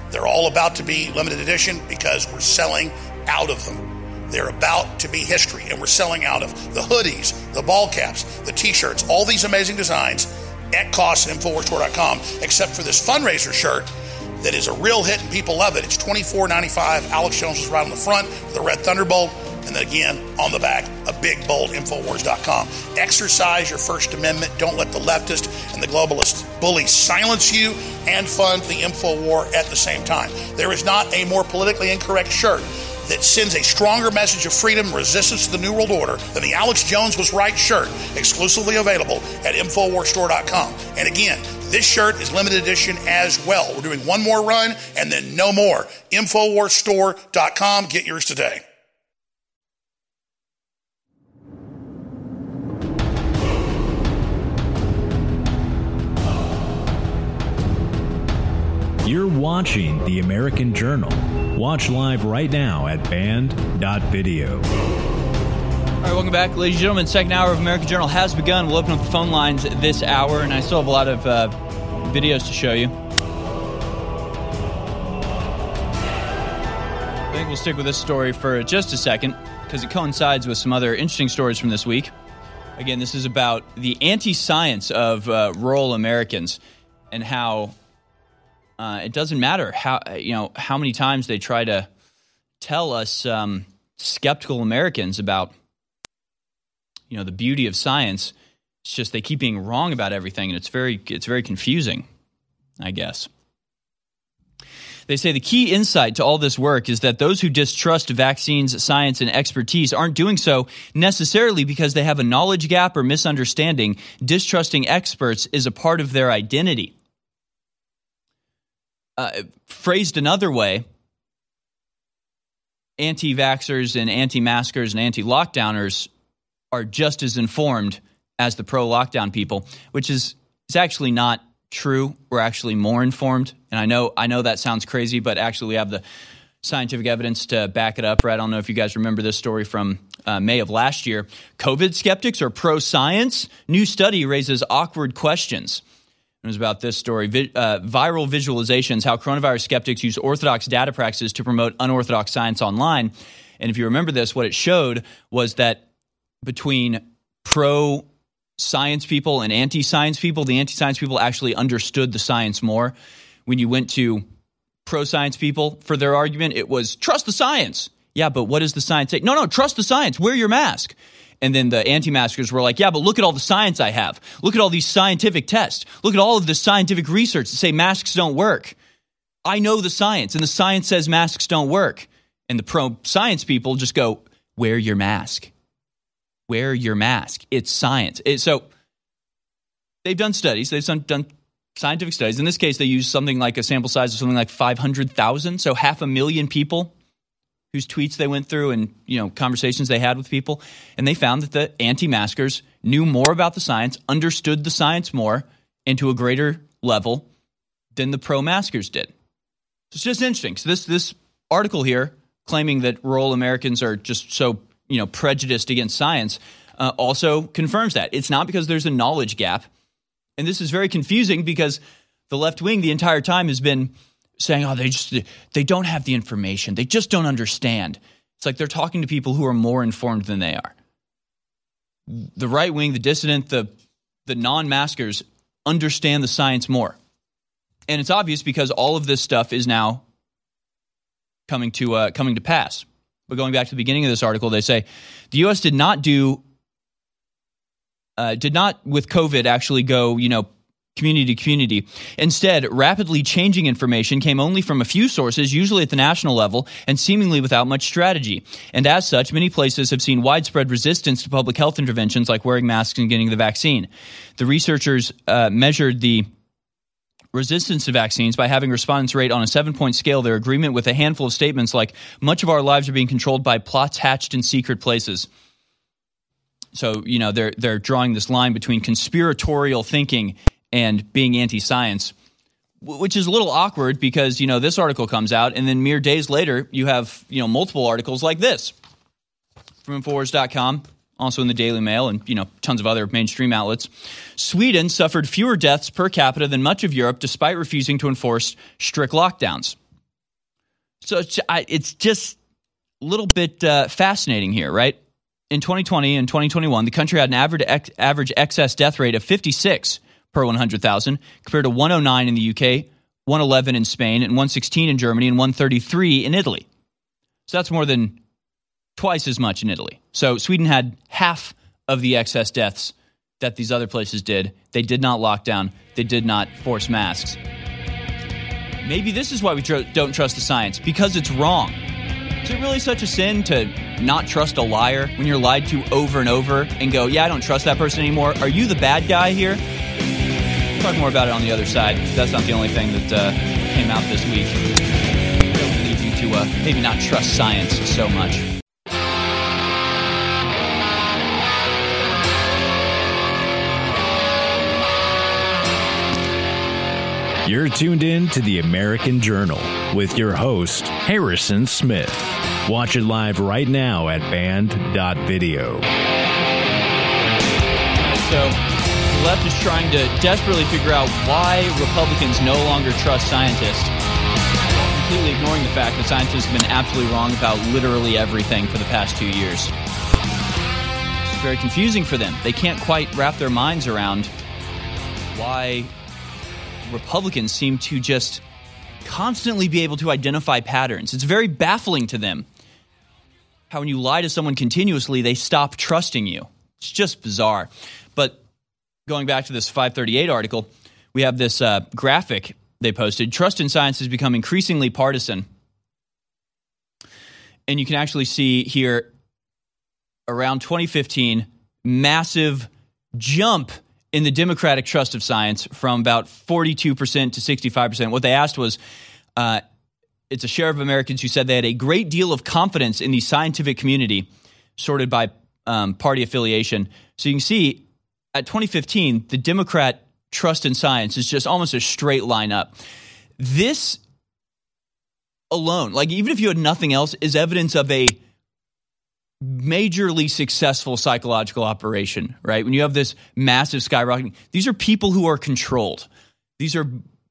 they're all about to be limited edition because we're selling out of them. They're about to be history, and we're selling out of the hoodies, the ball caps, the t shirts, all these amazing designs at cost at InfoWarsStore.com, except for this fundraiser shirt that is a real hit and people love it. It's $24.95. Alex Jones is right on the front, the red thunderbolt and then again on the back, a big bold Infowars.com. Exercise your First Amendment. Don't let the leftist and the globalist bullies silence you and fund the info war at the same time. There is not a more politically incorrect shirt that sends a stronger message of freedom and resistance to the New World Order than the Alex Jones was right shirt, exclusively available at InfoWarsStore.com. And again, this shirt is limited edition as well. We're doing one more run and then no more. InfoWarsStore.com. Get yours today. You're watching The American Journal. Watch live right now at banned.video. All right, welcome back, ladies and gentlemen. Second hour of American Journal has begun. We'll open up the phone lines this hour, and I still have a lot of uh, videos to show you. I think we'll stick with this story for just a second because it coincides with some other interesting stories from this week. Again, this is about the anti science of uh, rural Americans and how uh, it doesn't matter how you know how many times they try to tell us um, skeptical Americans about you know the beauty of science. It's just they keep being wrong about everything, and it's very it's very confusing. I guess. They say the key insight to all this work is that those who distrust vaccines, science, and expertise aren't doing so necessarily because they have a knowledge gap or misunderstanding. Distrusting experts is a part of their identity. Uh, phrased another way, anti vaxxers and anti maskers and anti lockdowners are just as informed as the pro lockdown people, which is, is actually not true. We're actually more informed. And I know, I know that sounds crazy, but actually, we have the scientific evidence to back it up. Right? I don't know if you guys remember this story from uh, May of last year. COVID skeptics are pro science. New study raises awkward questions. It was about this story Vi- uh, viral visualizations, how coronavirus skeptics use orthodox data practices to promote unorthodox science online. And if you remember this, what it showed was that between pro science people and anti science people, the anti science people actually understood the science more. When you went to pro science people for their argument, it was trust the science. Yeah, but what does the science say? No, no, trust the science. Wear your mask. And then the anti maskers were like, yeah, but look at all the science I have. Look at all these scientific tests. Look at all of the scientific research that say masks don't work. I know the science, and the science says masks don't work. And the pro science people just go, wear your mask. Wear your mask. It's science. It, so they've done studies, they've done, done scientific studies. In this case, they used something like a sample size of something like 500,000, so half a million people whose tweets they went through and you know conversations they had with people and they found that the anti-maskers knew more about the science understood the science more and to a greater level than the pro-maskers did. It's just interesting. So this this article here claiming that rural americans are just so you know prejudiced against science uh, also confirms that. It's not because there's a knowledge gap. And this is very confusing because the left wing the entire time has been saying, "Oh, they just they don't have the information. They just don't understand." It's like they're talking to people who are more informed than they are. The right wing, the dissident, the the non-maskers understand the science more. And it's obvious because all of this stuff is now coming to uh, coming to pass. But going back to the beginning of this article, they say the U.S. did not do uh, did not with COVID actually go you know community to community. Instead, rapidly changing information came only from a few sources, usually at the national level, and seemingly without much strategy. And as such, many places have seen widespread resistance to public health interventions like wearing masks and getting the vaccine. The researchers uh, measured the resistance to vaccines by having respondents rate on a seven point scale their agreement with a handful of statements like, much of our lives are being controlled by plots hatched in secret places. So, you know, they're, they're drawing this line between conspiratorial thinking and being anti-science which is a little awkward because you know this article comes out and then mere days later you have you know multiple articles like this from Infowars.com, also in the Daily Mail and you know tons of other mainstream outlets. Sweden suffered fewer deaths per capita than much of Europe, despite refusing to enforce strict lockdowns. So it's, just a little bit uh, fascinating here, right? In 2020 and 2021, the country had an average ex- average excess death rate of 56 per 100,000, compared to 109 in the UK, 111 in Spain, and 116 in Germany, and 133 in Italy. So that's more than twice as much in Italy. So Sweden had half of the excess deaths that these other places did. They did not lock down, they did not force masks. Maybe this is why we tr- don't trust the science, because it's wrong. Is it really such a sin to not trust a liar when you're lied to over and over and go, yeah, I don't trust that person anymore? Are you the bad guy here? We'll talk more about it on the other side. That's not the only thing that uh, came out this week. It'll you to uh, maybe not trust science so much. You're tuned in to the American Journal with your host, Harrison Smith. Watch it live right now at banned.video. So, the left is trying to desperately figure out why Republicans no longer trust scientists, completely ignoring the fact that scientists have been absolutely wrong about literally everything for the past two years. It's very confusing for them. They can't quite wrap their minds around why Republicans seem to just constantly be able to identify patterns. It's very baffling to them how when you lie to someone continuously, they stop trusting you. It's just bizarre. But going back to this 538 article, we have this uh, graphic they posted. Trust in science has become increasingly partisan. And you can actually see here around 2015, massive jump in the Democratic trust of science from about 42% to 65%. What they asked was uh, it's a share of Americans who said they had a great deal of confidence in the scientific community, sorted by um, party affiliation. So you can see at 2015, the Democrat trust in science is just almost a straight line up. This alone, like even if you had nothing else, is evidence of a majorly successful psychological operation, right? When you have this massive skyrocketing, these are people who are controlled. These are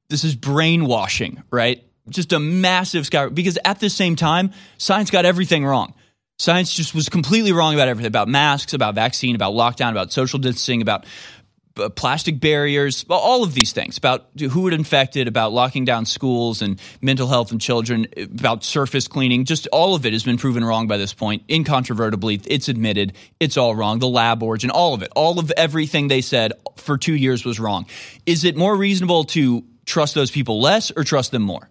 this is brainwashing, right? Just a massive sky because at the same time, science got everything wrong. Science just was completely wrong about everything about masks, about vaccine, about lockdown, about social distancing, about Uh, plastic barriers, all of these things about who it infected, about locking down schools and mental health and children, about surface cleaning. Just all of it has been proven wrong by this point, incontrovertibly. It's admitted it's all wrong. The lab origin, all of it, all of everything they said for two years was wrong. Is it more reasonable to trust those people less or trust them more?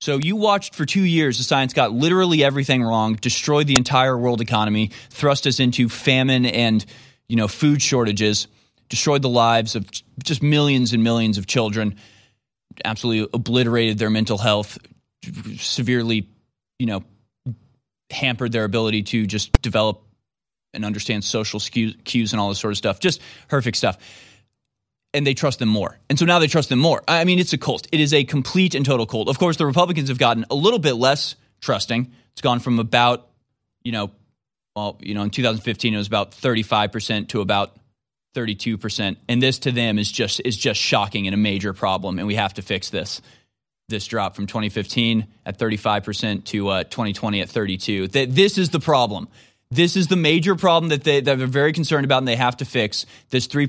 So you watched for two years, the science got literally everything wrong, destroyed the entire world economy, thrust us into famine and you know food shortages destroyed the lives of just millions and millions of children, absolutely obliterated their mental health, severely, you know, hampered their ability to just develop and understand social cues and all this sort of stuff. Just horrific stuff. And they trust them more. And so now they trust them more. I mean, it's a cult. It is a complete and total cult. Of course, the Republicans have gotten a little bit less trusting. It's gone from about, you know, well, you know, in 2015 it was about 35% to about 32%. And this to them is just is just shocking and a major problem and we have to fix this. This drop from 2015 at 35% to uh, 2020 at 32. That this is the problem. This is the major problem that they that they're very concerned about and they have to fix. This 3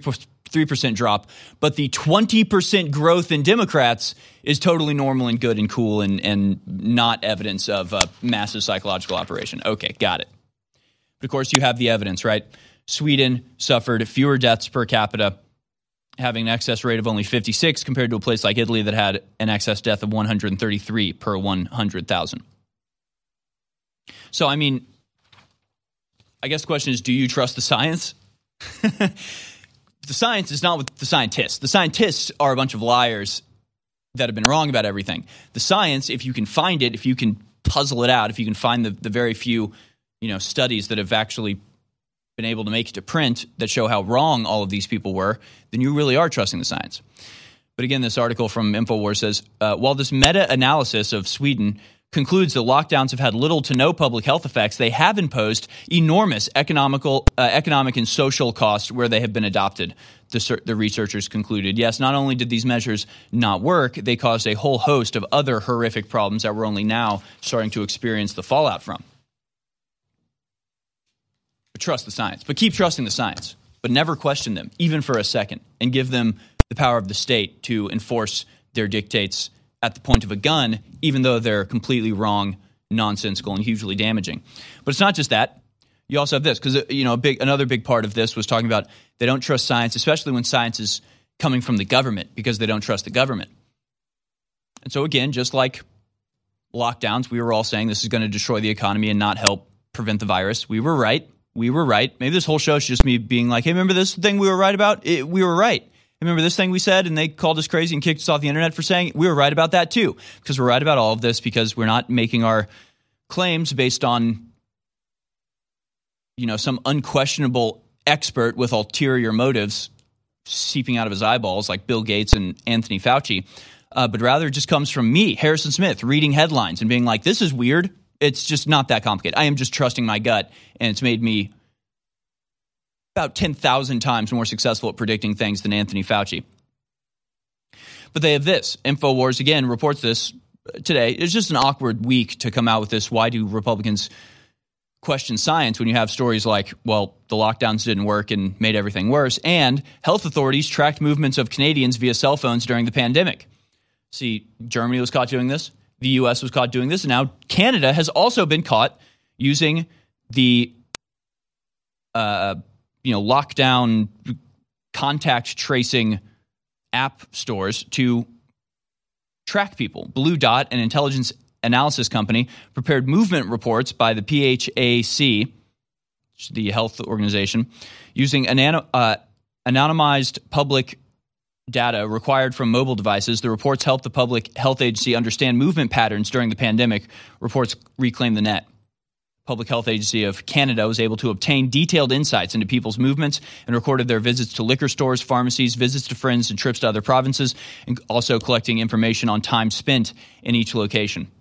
3% drop, but the 20% growth in Democrats is totally normal and good and cool and, and not evidence of a massive psychological operation. Okay, got it. But of course, you have the evidence, right? Sweden suffered fewer deaths per capita, having an excess rate of only 56 compared to a place like Italy that had an excess death of 133 per 100,000. So, I mean, I guess the question is do you trust the science? <laughs> the science is not with the scientists. The scientists are a bunch of liars that have been wrong about everything. The science, if you can find it, if you can puzzle it out, if you can find the, the very few you know studies that have actually been able to make it to print that show how wrong all of these people were, then you really are trusting the science. But again, this article from InfoWars says uh, while this meta analysis of Sweden concludes that lockdowns have had little to no public health effects, they have imposed enormous economical, uh, economic and social costs where they have been adopted. The, the researchers concluded, yes, not only did these measures not work, they caused a whole host of other horrific problems that we're only now starting to experience the fallout from. Trust the science. But keep trusting the science. But never question them, even for a second, and give them the power of the state to enforce their dictates at the point of a gun, even though they're completely wrong, nonsensical, and hugely damaging. But it's not just that. You also have this because uh, you know big another big part of this was talking about they don't trust science, especially when science is coming from the government because they don't trust the government. And so again, just like lockdowns, we were all saying this is going to destroy the economy and not help prevent the virus. We were right. We were right. Maybe this whole show is just me being like, "Hey, remember this thing we were right about? It, we were right." Remember this thing we said and they called us crazy and kicked us off the internet for saying we were right about that too. Because we're right about all of this because we're not making our claims based on you know some unquestionable expert with ulterior motives seeping out of his eyeballs like Bill Gates and Anthony Fauci. Uh, but rather it just comes from me, Harrison Smith, reading headlines and being like, this is weird. It's just not that complicated. I am just trusting my gut, and it's made me about 10,000 times more successful at predicting things than Anthony Fauci. But they have this. InfoWars, again, reports this today. It's just an awkward week to come out with this. Why do Republicans question science when you have stories like, well, the lockdowns didn't work and made everything worse, and health authorities tracked movements of Canadians via cell phones during the pandemic? See, Germany was caught doing this, the US was caught doing this, and now Canada has also been caught using the uh, you know lockdown contact tracing app stores to track people. Blue Dot, an intelligence analysis company, prepared movement reports by the PHAC, the health organization, using uh, anonymized public data required from mobile devices. The reports help the public health agency understand movement patterns during the pandemic. Reports reclaim the net. Public Health Agency of Canada was able to obtain detailed insights into people's movements and recorded their visits to liquor stores, pharmacies, visits to friends, and trips to other provinces, and also collecting information on time spent in each location.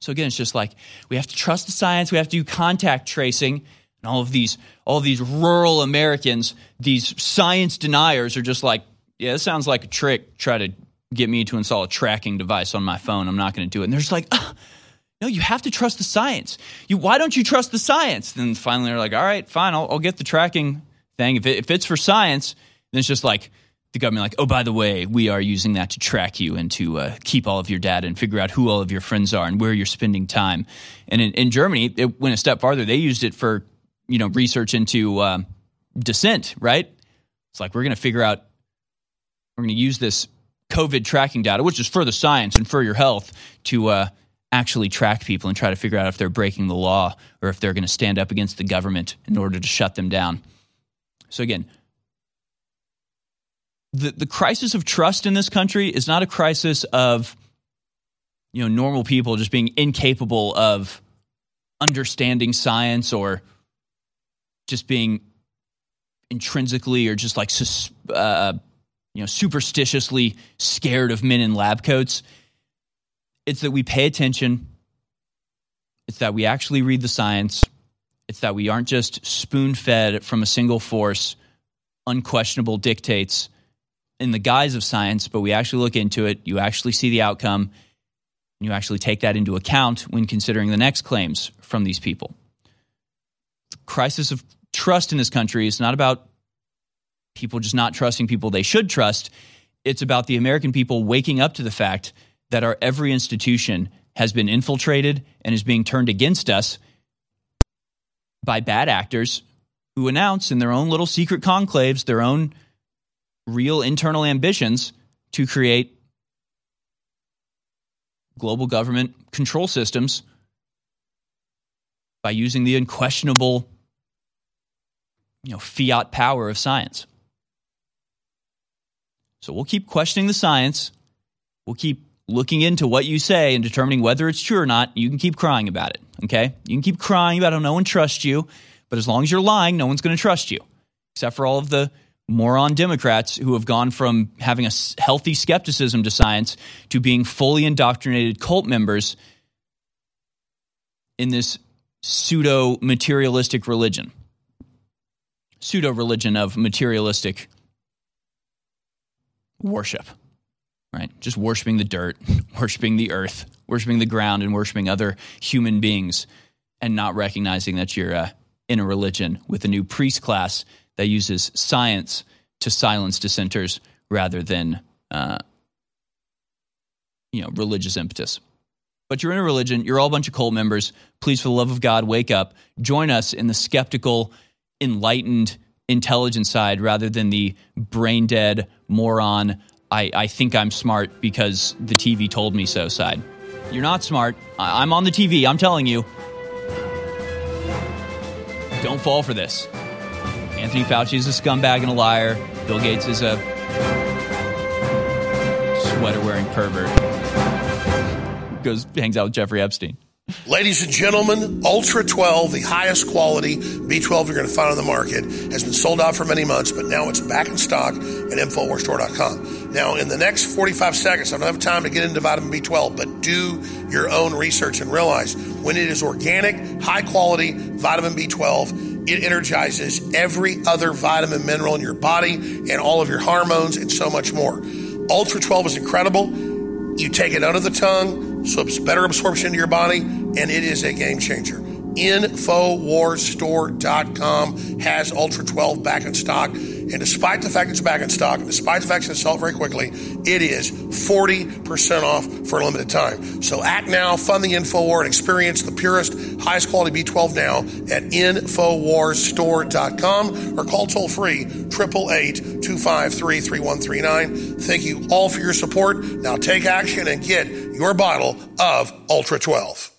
So again, it's just like we have to trust the science, we have to do contact tracing, and all of these all of these rural Americans, these science deniers are just like, yeah, this sounds like a trick. Try to get me to install a tracking device on my phone. I'm not going to do it. And they're just like, no, you have to trust the science. You, why don't you trust the science? Then finally they're like, all right, fine, I'll, I'll get the tracking thing. If, it, if it's for science, then it's just like the government, like, oh, by the way, we are using that to track you and to uh, keep all of your data and figure out who all of your friends are and where you're spending time. And in, in Germany, it went a step farther. They used it for, you know, research into um, dissent, right? It's like, we're going to figure out, we're going to use this COVID tracking data, which is for the science and for your health, to uh, actually track people and try to figure out if they're breaking the law or if they're going to stand up against the government in order to shut them down. So, again, the, the crisis of trust in this country is not a crisis of you know normal people just being incapable of understanding science or just being intrinsically or just like uh, you know superstitiously scared of men in lab coats it's that we pay attention. It's that we actually read the science. It's that we aren't just spoon fed from a single force, unquestionable dictates in the guise of science, but we actually look into it. You actually see the outcome. And you actually take that into account when considering the next claims from these people. The crisis of trust in this country is not about people just not trusting people they should trust. It's about the American people waking up to the fact that our every institution has been infiltrated and is being turned against us by bad actors who announce in their own little secret conclaves their own real internal ambitions to create global government control systems by using the unquestionable you know fiat power of science. So we'll keep questioning the science. We'll keep looking into what you say and determining whether it's true or not, you can keep crying about it. Okay? You can keep crying about how no one trusts you, but as long as you're lying, no one's going to trust you, except for all of the moron Democrats who have gone from having a healthy skepticism to science to being fully indoctrinated cult members in this pseudo materialistic religion. Pseudo religion of materialistic worship, right? Just worshiping the dirt, <laughs> worshiping the earth, worshiping the ground, and worshiping other human beings, and not recognizing that you're uh, in a religion with a new priest class that uses science to silence dissenters rather than, uh, you know, religious impetus. But you're in a religion, you're all a bunch of cult members. Please, for the love of God, wake up. Join us in the skeptical, enlightened, intelligent side rather than the brain dead, moron, I, I think I'm smart because the TV told me so side. You're not smart. I, I'm on the TV, I'm telling you. Don't fall for this. Anthony Fauci is a scumbag and a liar. Bill Gates is a sweater wearing pervert. Goes hangs out with Jeffrey Epstein. Ladies and gentlemen, Ultra 12, the highest quality B12 you're going to find on the market, has been sold out for many months, but now it's back in stock at InfoWarsStore.com. Now, in the next 45 seconds, I don't have time to get into vitamin B12, but do your own research and realize when it is organic, high quality vitamin B12, it energizes every other vitamin mineral in your body and all of your hormones and so much more. Ultra 12 is incredible. You take it under the tongue, so it's better absorption into your body, and it is a game changer. Infowarsstore.com has Ultra 12 back in stock. And despite the fact it's back in stock, and despite the fact it's going to sell very quickly, it is 40% off for a limited time. So act now, fund the InfoWar, and experience the purest, highest quality B12 now at InfoWarsStore.com or call toll free 888 253 3139. Thank you all for your support. Now take action and get your bottle of Ultra 12.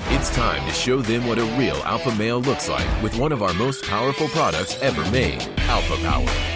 It's time to show them what a real alpha male looks like with one of our most powerful products ever made, Alpha Power.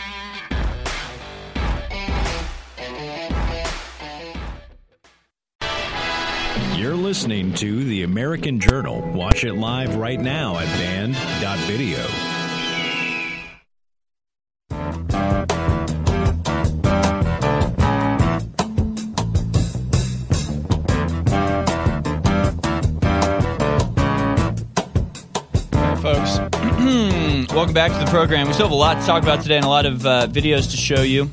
Listening to The American Journal. Watch it live right now at banned.video. folks. <clears throat> Welcome back to the program. We still have a lot to talk about today and a lot of uh, videos to show you.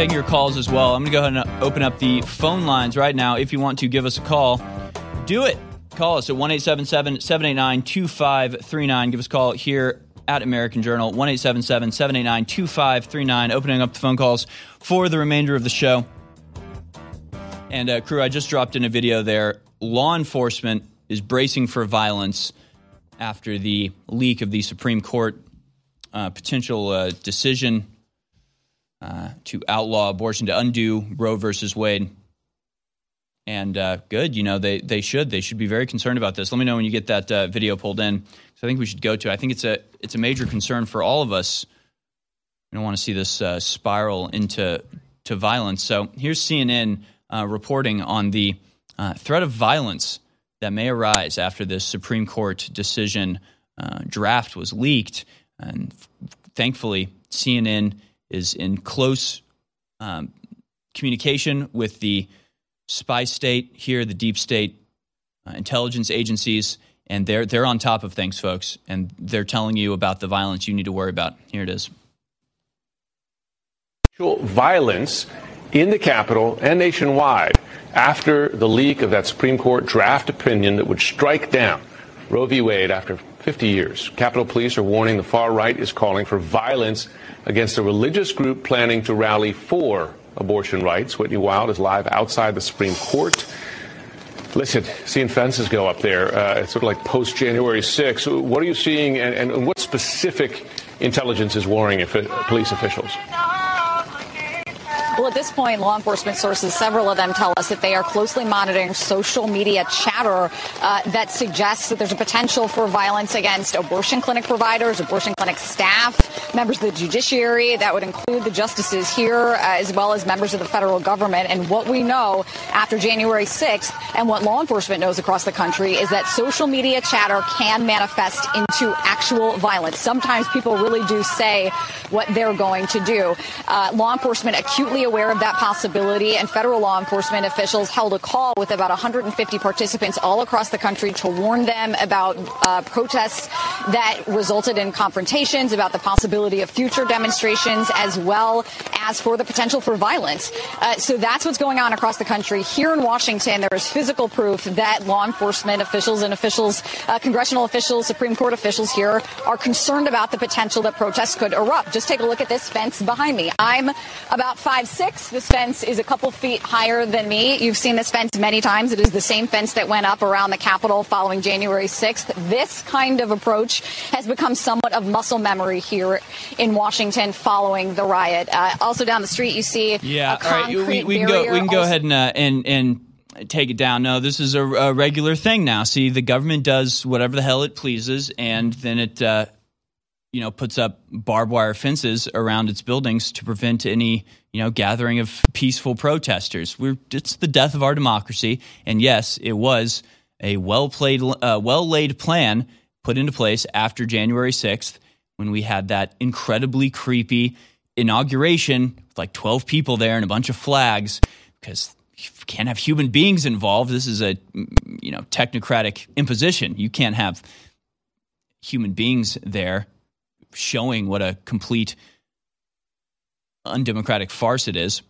Taking your calls as well. I'm going to go ahead and open up the phone lines right now. If you want to give us a call, do it. Call us at 1 789 2539. Give us a call here at American Journal, 1 789 2539. Opening up the phone calls for the remainder of the show. And, uh, crew, I just dropped in a video there. Law enforcement is bracing for violence after the leak of the Supreme Court uh, potential uh, decision uh, to outlaw abortion, to undo Roe versus Wade. And uh, good, you know, they, they should. They should be very concerned about this. Let me know when you get that uh, video pulled in. So I think we should go to. I think it's a it's a major concern for all of us. We don't want to see this uh, spiral into to violence. So here's CNN reporting on the threat of violence that may arise after this Supreme Court decision uh, draft was leaked. And thankfully, CNN is in close um, communication with the spy state here, the deep state uh, intelligence agencies, and they're they're on top of things, folks, and they're telling you about the violence you need to worry about. Here it is. Violence in the Capitol and nationwide after the leak of that Supreme Court draft opinion that would strike down Roe v. Wade after 50 years. Capitol Police are warning the far right is calling for violence against a religious group planning to rally for abortion rights. Whitney Wild is live outside the Supreme Court. Listen, seeing fences go up there, uh, it's sort of like post January 6th. What are you seeing, and, and what specific intelligence is worrying police officials? At this point, law enforcement sources, several of them tell us that they are closely monitoring social media chatter uh, that suggests that there's a potential for violence against abortion clinic providers, abortion clinic staff, members of the judiciary. That would include the justices here, uh, as well as members of the federal government. And what we know after January 6th and what law enforcement knows across the country is that social media chatter can manifest into actual violence. Sometimes people really do say what they're going to do. Uh, law enforcement acutely aware of that possibility, and federal law enforcement officials held a call with about 150 participants all across the country to warn them about uh, protests that resulted in confrontations, about the possibility of future demonstrations, as well as for the potential for violence. Uh, so that's what's going on across the country. Here in Washington, there is physical proof that law enforcement officials and officials, uh, congressional officials, Supreme Court officials here are concerned about the potential that protests could erupt. Just take a look at this fence behind me. I'm about five six. This fence is a couple feet higher than me. You've seen this fence many times. It is the same fence that went up around the Capitol following January 6th. This kind of approach has become somewhat of muscle memory here in Washington following the riot. Uh, also down the street, you see yeah. All right, we, we can go. We can go ahead and uh, and and take it down. No, this is a, a, regular thing now. See, the government does whatever the hell it pleases, and then it, uh, you know, puts up barbed wire fences around its buildings to prevent any you know, gathering of peaceful protesters. We're, it's the death of our democracy. And yes, it was a well played, uh, well laid plan put into place after January 6th when we had that incredibly creepy inauguration with like 12 people there and a bunch of flags because you can't have human beings involved. This is a, you know, technocratic imposition. You can't have human beings there showing what a complete undemocratic farce it is.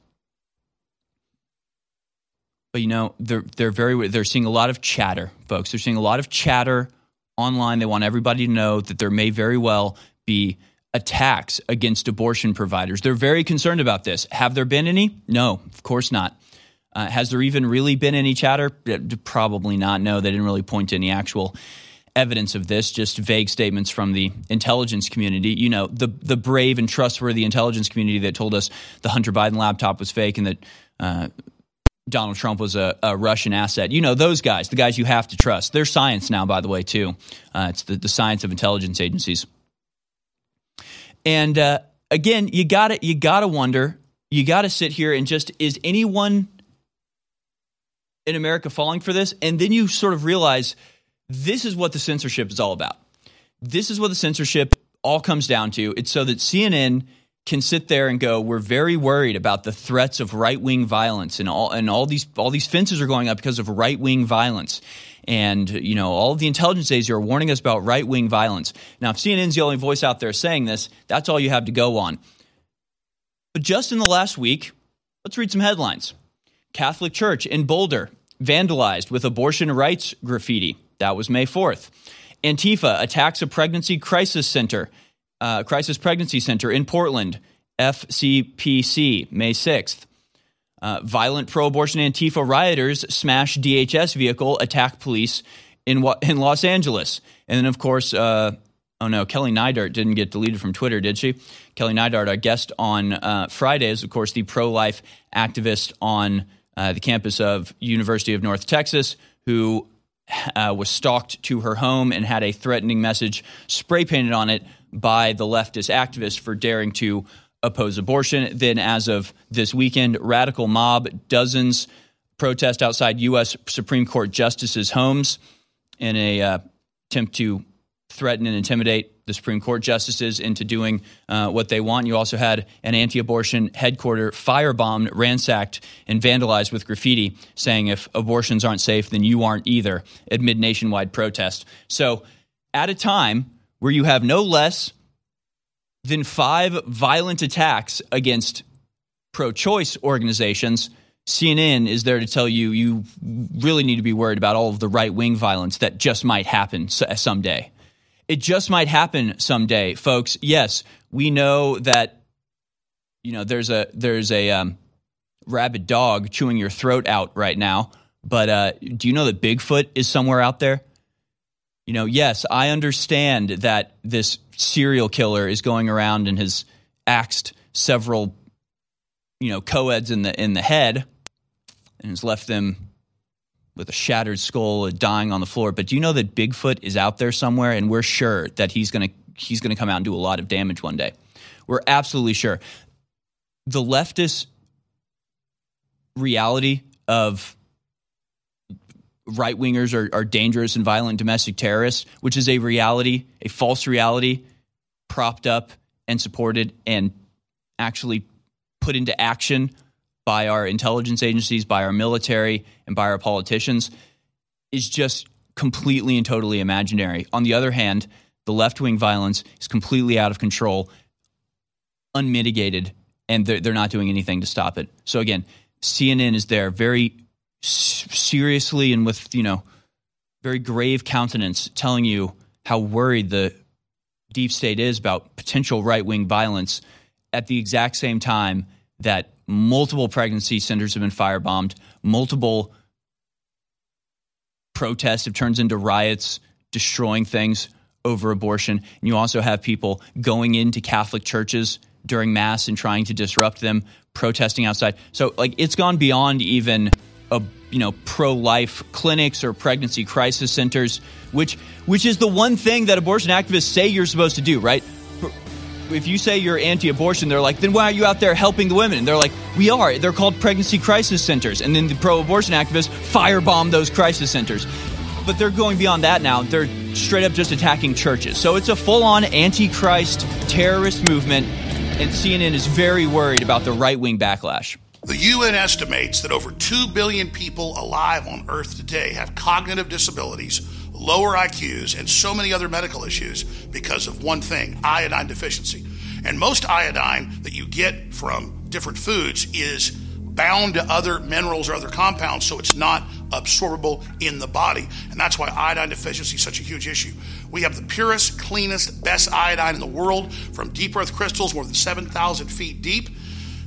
But you know, they're they're very they're seeing a lot of chatter, folks. They're seeing a lot of chatter online. They want everybody to know that there may very well be attacks against abortion providers. They're very concerned about this. Have there been any? No, of course not. Uh, has there even really been any chatter? Probably not. No, they didn't really point to any actual evidence of this, just vague statements from the intelligence community. You know, the the brave and trustworthy intelligence community that told us the Hunter Biden laptop was fake and that uh, Donald Trump was a, a, Russian asset. You know, those guys, the guys you have to trust. They're science now, by the way, too. Uh, it's the, the science of intelligence agencies. And uh, again, you got to you got to wonder. You got to sit here and just is anyone in America falling for this? And then you sort of realize this is what the censorship is all about. This is what the censorship all comes down to. It's so that CNN can sit there and go, "We're very worried about the threats of right wing violence, and all and all these all these fences are going up because of right wing violence." And you know, all the intelligence agencies are warning us about right wing violence. Now, if CNN's the only voice out there saying this, that's all you have to go on. But just in the last week, let's read some headlines. Catholic Church in Boulder vandalized with abortion rights graffiti. That was May 4th. Antifa attacks a pregnancy crisis center, uh, crisis pregnancy center in Portland, FCPC, May 6th. Uh, violent pro abortion Antifa rioters smash DHS vehicle, attack police in, in Los Angeles. And then, of course, uh, oh no, Kelly Neidert didn't get deleted from Twitter, did she? Kelly Neidert, our guest on uh, Friday, is, of course, the pro life activist on uh, the campus of University of North Texas who uh, was stalked to her home and had a threatening message spray painted on it by the leftist activist for daring to oppose abortion. Then, as of this weekend, radical mob dozens protest outside U.S. Supreme Court justices' homes in a uh, attempt to threaten and intimidate the Supreme Court justices into doing uh, what they want. You also had an anti abortion headquarters firebombed, ransacked, and vandalized with graffiti saying if abortions aren't safe, then you aren't either, amid nationwide protest. So, at a time where you have no less than five violent attacks against pro choice organizations, CNN is there to tell you you really need to be worried about all of the right wing violence that just might happen someday it just might happen someday, folks. Yes, we know that you know there's a there's a um, rabid dog chewing your throat out right now. But uh, do you know that Bigfoot is somewhere out there? You know, yes, I understand that this serial killer is going around and has axed several, you know, co-eds in the in the head and has left them with a shattered skull uh, dying on the floor. But do you know that Bigfoot is out there somewhere, and we're sure that he's gonna he's gonna come out and do a lot of damage one day. We're absolutely sure. The leftist reality of right wingers are, are dangerous and violent domestic terrorists, which is a reality, a false reality, propped up and supported and actually put into action by our intelligence agencies, by our military, and by our politicians, is just completely and totally imaginary. On the other hand, the left wing violence is completely out of control, unmitigated, and they're, they're not doing anything to stop it. So, again, CNN is there very seriously and with, you know, very grave countenance telling you how worried the deep state is about potential right wing violence at the exact same time that multiple pregnancy centers have been firebombed, multiple protests have turned into riots, destroying things over abortion. And you also have people going into Catholic churches during Mass and trying to disrupt them, protesting outside. So, like, it's gone beyond even a you know pro-life clinics or pregnancy crisis centers, which which is the one thing that abortion activists say you're supposed to do, right? If you say you're anti-abortion, they're like, then why are you out there helping the women? And they're like, we are. They're called pregnancy crisis centers, and then the pro-abortion activists firebomb those crisis centers. But they're going beyond that now. They're straight up just attacking churches. So it's a full-on antichrist terrorist movement, and CNN is very worried about the right-wing backlash. The UN estimates that over 2 billion people alive on Earth today have cognitive disabilities, lower IQs, and so many other medical issues because of one thing iodine deficiency. And most iodine that you get from different foods is bound to other minerals or other compounds, so it's not absorbable in the body. And that's why iodine deficiency is such a huge issue. We have the purest, cleanest, best iodine in the world from deep earth crystals more than 7,000 feet deep.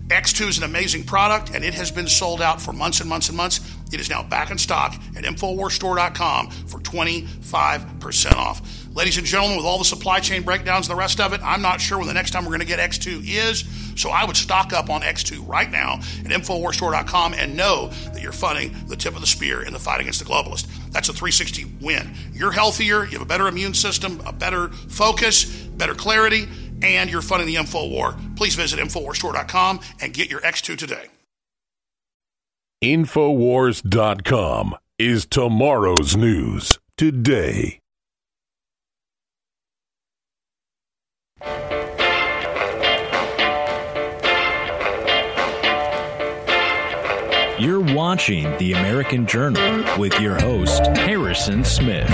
X2 is an amazing product, and it has been sold out for months and months and months. It is now back in stock at InfoWarsStore.com for 25% off. Ladies and gentlemen, with all the supply chain breakdowns and the rest of it, I'm not sure when the next time we're going to get X2 is. So I would stock up on X2 right now at InfoWarsStore.com and know that you're funding the tip of the spear in the fight against the globalist. That's a 360 win. You're healthier, you have a better immune system, a better focus, better clarity and you're funding the Info War, please visit InfoWarsStore.com and get your X2 today. Infowars.com is tomorrow's news today. You're watching The American Journal with your host, Harrison Smith.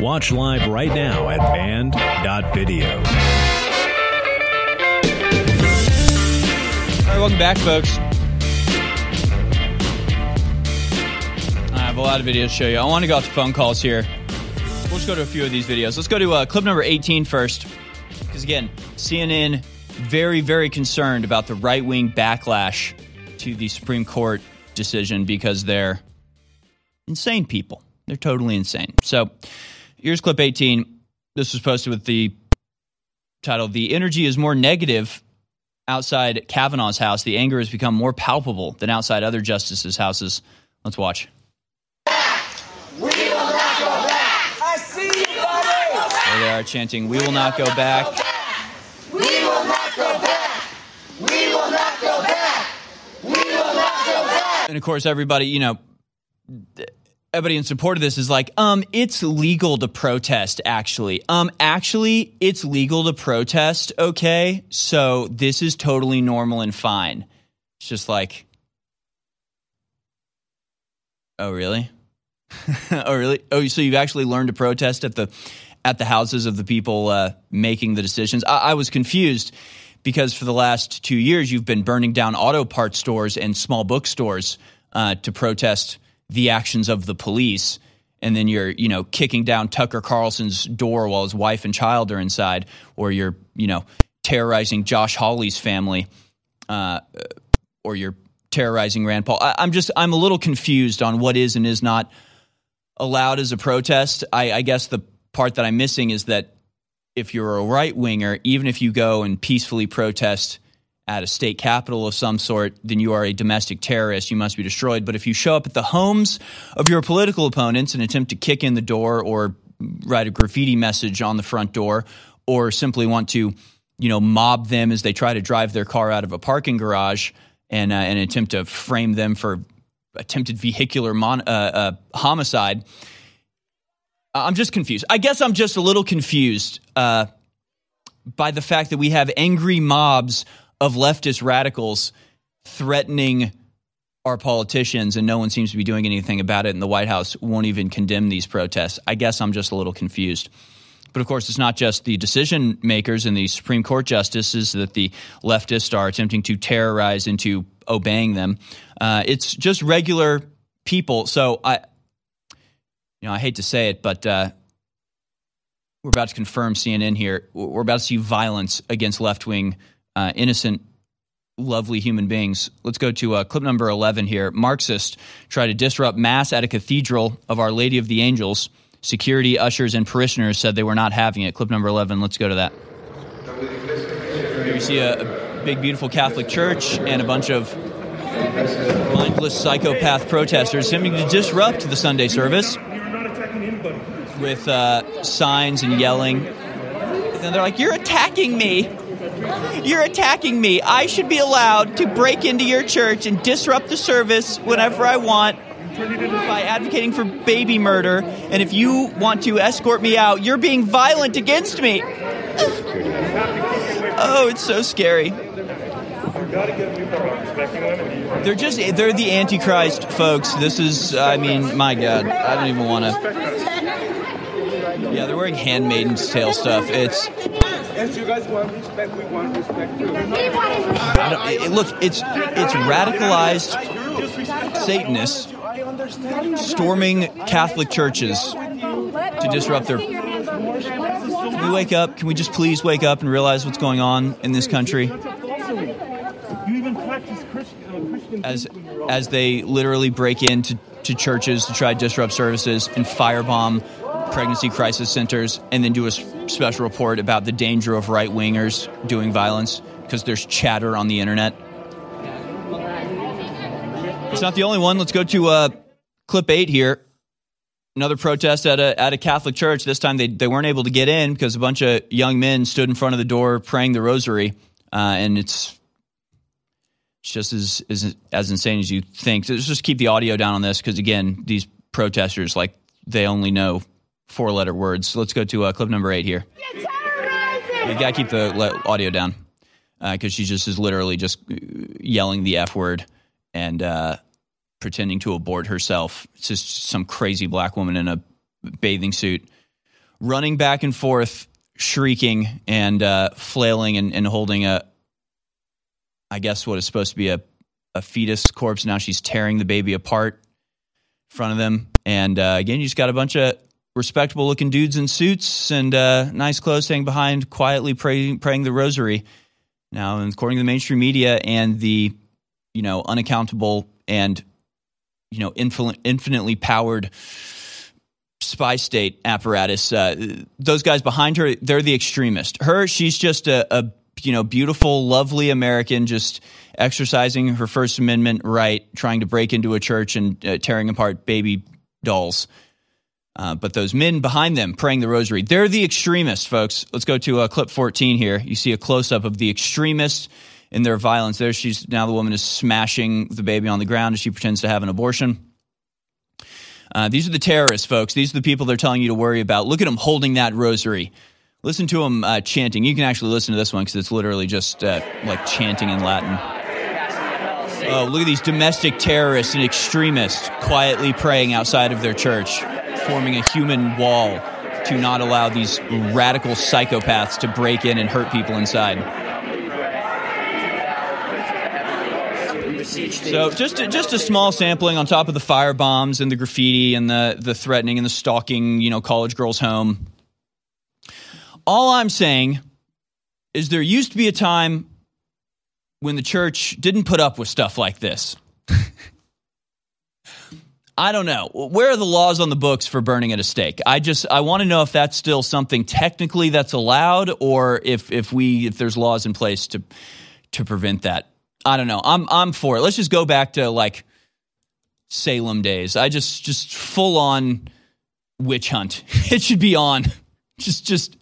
Watch live right now at banned.video. welcome back, folks. I have a lot of videos to show you. I want to go off to phone calls here. We'll just go to a few of these videos. Let's go to uh, clip number 18 first. Because, again, CNN very, very concerned about the right wing backlash to the Supreme Court decision because they're insane people. They're totally insane. So, Here's clip 18. This was posted with the title The energy is more negative outside Kavanaugh's house. The anger has become more palpable than outside other justices' houses. Let's watch. We will not go back. I see you, buddy. There they are chanting, We will not go back. We will not go back. We will not go back. We will not go back. And of course, everybody, you know, everybody in support of this is like, um, it's legal to protest, actually. Um, actually, it's legal to protest, okay? So this is totally normal and fine. It's just like, oh, really? <laughs> oh, really? Oh, so you've actually learned to protest at the at the houses of the people uh, making the decisions? I, I was confused because for the last two years you've been burning down auto parts stores and small bookstores uh, to protest the actions of the police. and then you're you know kicking down Tucker Carlson's door while his wife and child are inside, or you're you know terrorizing Josh Hawley's family, uh, or you're terrorizing Rand Paul. I, I'm just I'm a little confused on what is and is not allowed as a protest. I, I guess the part that I'm missing is that if you're a right winger, even if you go and peacefully protest at a state capital of some sort, then you are a domestic terrorist. You must be destroyed. But if you show up at the homes of your political opponents and attempt to kick in the door or write a graffiti message on the front door or simply want to, you know, mob them as they try to drive their car out of a parking garage and, uh, and attempt to frame them for attempted vehicular mon- uh, uh, homicide. I'm just confused. I guess I'm just a little confused uh, by the fact that we have angry mobs of leftist radicals threatening our politicians, and no one seems to be doing anything about it, and the White House won't even condemn these protests. I guess I'm just a little confused. But of course, it's not just the decision makers and the Supreme Court justices that the leftists are attempting to terrorize into obeying them. Uh, it's just regular people. So I, you know, I hate to say it, but uh, we're about to confirm CNN here. We're about to see violence against left wing, uh, innocent, lovely human beings. Let's go to uh, clip number 11 here. Marxists try to disrupt Mass at a cathedral of Our Lady of the Angels. Security, ushers, and parishioners said they were not having it. Clip number 11. Let's go to that. Here you see a, a big, beautiful Catholic church and a bunch of mindless psychopath protesters attempting to disrupt the Sunday service with uh, signs and yelling. And they're like, You're attacking me. You're attacking me. I should be allowed to break into your church and disrupt the service whenever I want by advocating for baby murder. And if you want to escort me out, you're being violent against me. oh, it's so scary. They're just, they're the Antichrist, folks. This is, I mean, my God. I don't even want to. Yeah, they're wearing Handmaiden's Tale stuff. It's. Yes, you guys want respect. We want respect too. It, look, it's it's radicalized Satanists storming Catholic churches to disrupt their. Can we wake up? Can we just please wake up and realize what's going on in this country? As as they literally break into to churches to try to disrupt services and firebomb pregnancy crisis centers, and then do a special report about the danger of right wingers doing violence because there's chatter on the internet. It's not the only one. Let's go to uh, clip eight here. Another protest at a at a Catholic church. This time they, they weren't able to get in because a bunch of young men stood in front of the door praying the rosary, uh, and it's it's just as, as as insane as you think. So let's just keep the audio down on this because again, these protesters like they only know four letter words. So Let's go to uh, clip number eight here. You gotta keep the le- audio down because uh, she just is literally just uh, yelling the f word and uh, pretending to abort herself. It's just some crazy black woman in a bathing suit running back and forth, shrieking and uh, flailing and, and holding a, I guess what is supposed to be a, a fetus corpse. Now she's tearing the baby apart in front of them. And uh, again, you just got a bunch of respectable looking dudes in suits and uh, nice clothes staying behind, quietly praying, praying the rosary. Now, according to the mainstream media and the, you know, unaccountable and, you know, infin- infinitely powered spy state apparatus, uh, those guys behind her, they're the extremist. Her, she's just a, a you know, beautiful, lovely American, just exercising her First Amendment right, trying to break into a church and uh, tearing apart baby dolls. Uh, but those men behind them praying the rosary, they're the extremists, folks. Let's go to uh, clip 14 here. You see a close up of the extremists in their violence. There she's now the woman is smashing the baby on the ground as she pretends to have an abortion. Uh, these are the terrorists, folks. These are the people they're telling you to worry about. Look at them holding that rosary. Listen to them uh, chanting. You can actually listen to this one because it's literally just uh, like chanting in Latin. Oh, look at these domestic terrorists and extremists quietly praying outside of their church forming a human wall to not allow these radical psychopaths to break in and hurt people inside. So just a, just a small sampling on top of the fire bombs and the graffiti and the the threatening and the stalking, you know, college girls home. All I'm saying is there used to be a time when the church didn't put up with stuff like this. I don't know. Where are the laws on the books for burning at a stake? I just I want to know if that's still something technically that's allowed or if if we if there's laws in place to to prevent that. I don't know. I'm I'm for it. Let's just go back to like Salem days. I just just full on witch hunt. <laughs> It should be on. Just just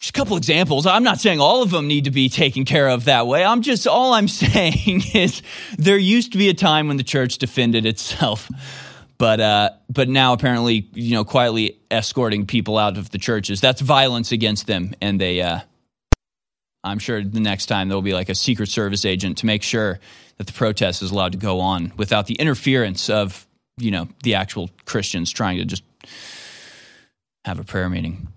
just a couple examples. I'm not saying all of them need to be taken care of that way. I'm just all I'm <laughs> saying is there used to be a time when the church defended itself, but uh, but now apparently you know quietly escorting people out of the churches. That's violence against them, and they. Uh, I'm sure the next time there'll be like a Secret Service agent to make sure that the protest is allowed to go on without the interference of you know the actual Christians trying to just have a prayer meeting.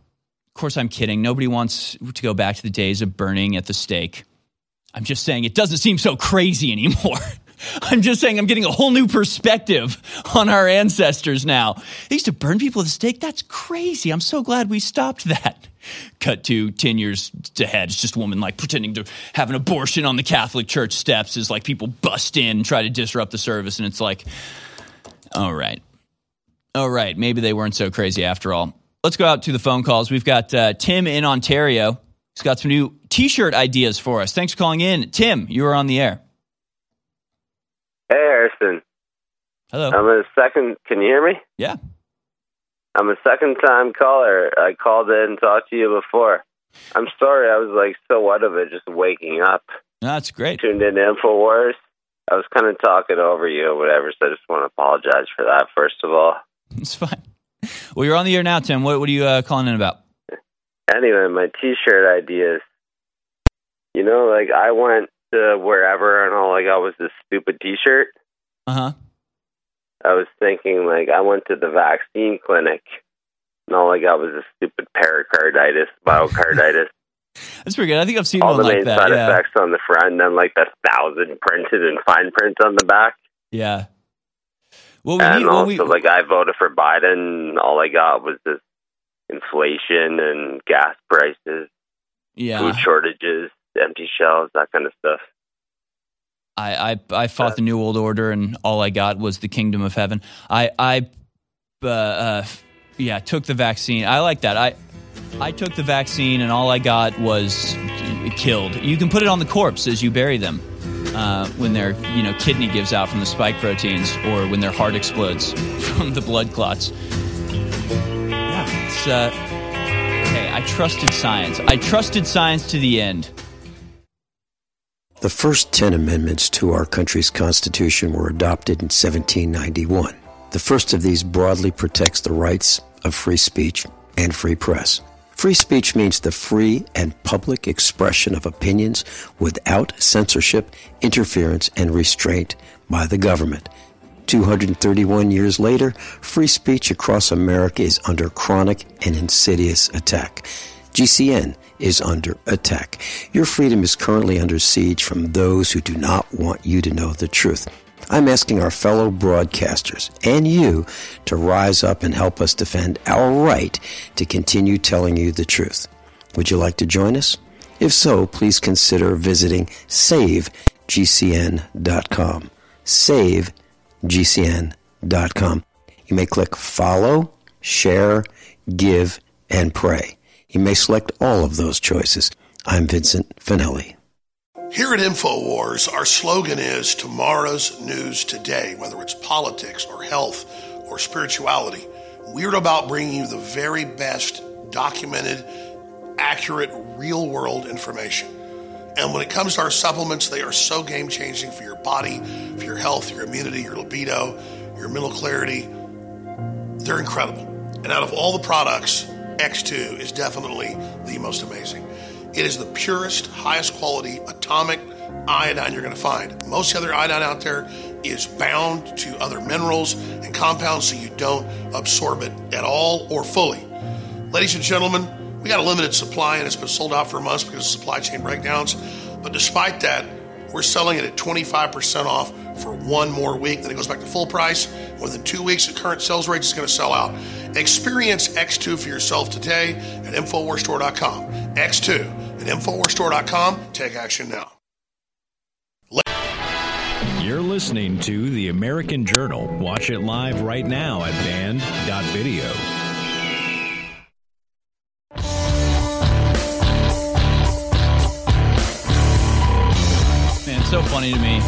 Course, I'm kidding. Nobody wants to go back to the days of burning at the stake. I'm just saying it doesn't seem so crazy anymore. <laughs> I'm just saying I'm getting a whole new perspective on our ancestors now. They used to burn people at the stake. That's crazy. I'm so glad we stopped that. Cut to 10 years ahead. It's just a woman like pretending to have an abortion on the Catholic Church steps as like people bust in and try to disrupt the service. And it's like, all right. All right. Maybe they weren't so crazy after all. Let's go out to the phone calls. We've got uh, Tim in Ontario. He's got some new t shirt ideas for us. Thanks for calling in. Tim, you are on the air. Hey, Harrison. Hello. I'm a second. Can you hear me? Yeah. I'm a second time caller. I called in and talked to you before. I'm sorry. I was like so out of it just waking up. That's great. Tuned in to InfoWars. I was kind of talking over you or whatever, so I just want to apologize for that, first of all. It's fine. Well, you're on the air now, Tim. What, what are you uh, calling in about? Anyway, my t shirt ideas. You know, like I went to wherever and all I got was this stupid t shirt. Uh huh. I was thinking, like, I went to the vaccine clinic and all I got was a stupid pericarditis, myocarditis. <laughs> That's pretty good. I think I've seen all one the like main that. side Yeah. effects on the front, and then like the thousand printed and fine print on the back. Yeah. Well, we and need, also, we, like, I voted for Biden. and All I got was this inflation and gas prices, yeah. food shortages, empty shelves, that kind of stuff. I, I I fought the New World Order, and all I got was the Kingdom of Heaven. I I uh, uh, yeah took the vaccine. I like that. I I took the vaccine, and all I got was killed. You can put it on the corpse as you bury them uh, when their you know kidney gives out from the spike proteins, or when their heart explodes <laughs> from the blood clots. Yeah, it's. Uh, hey, I trusted science. I trusted science to the end. The first 10 amendments to our country's Constitution were adopted in 1791. The first of these broadly protects the rights of free speech and free press. Free speech means the free and public expression of opinions without censorship, interference, and restraint by the government. 231 years later, free speech across America is under chronic and insidious attack. GCN is under attack. Your freedom is currently under siege from those who do not want you to know the truth. I'm asking our fellow broadcasters and you to rise up and help us defend our right to continue telling you the truth. Would you like to join us? If so, please consider visiting savegcn.com. Savegcn.com. You may click follow, share, give, and pray. You may select all of those choices. I'm Vincent Finelli. Here at InfoWars, our slogan is tomorrow's news today, whether it's politics or health or spirituality. We're about bringing you the very best documented, accurate, real world information. And when it comes to our supplements, they are so game changing for your body, for your health, your immunity, your libido, your mental clarity. They're incredible. And out of all the products, X2 is definitely the most amazing. It is the purest, highest quality atomic iodine you're going to find. Most other iodine out there is bound to other minerals and compounds so you don't absorb it at all or fully. Ladies and gentlemen, we got a limited supply and it's been sold out for months because of supply chain breakdowns. But despite that, We're selling it at 25% off for one more week. Then it goes back to full price. Within two weeks, at current sales rates, it's going to sell out. Experience X2 for yourself today at InfoWarsStore.com. X2 at InfoWarsStore.com. Take action now. You're listening to The American Journal. Watch it live right now at banned.video. Man, it's so funny to me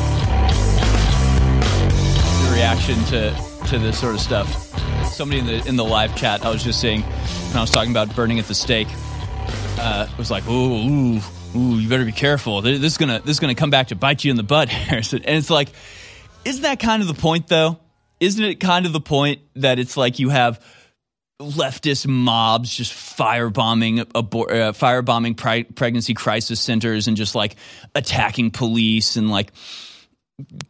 the reaction to to this sort of stuff. Somebody in the in the live chat I was just saying when I was talking about burning at the stake uh, was like, ooh, ooh, ooh, you better be careful. This is gonna this is gonna come back to bite you in the butt, <laughs> Harrison. And it's like, isn't that kind of the point though? Isn't it kind of the point that it's like you have leftist mobs just firebombing abor- uh, firebombing pregnancy crisis centers and just like attacking police and like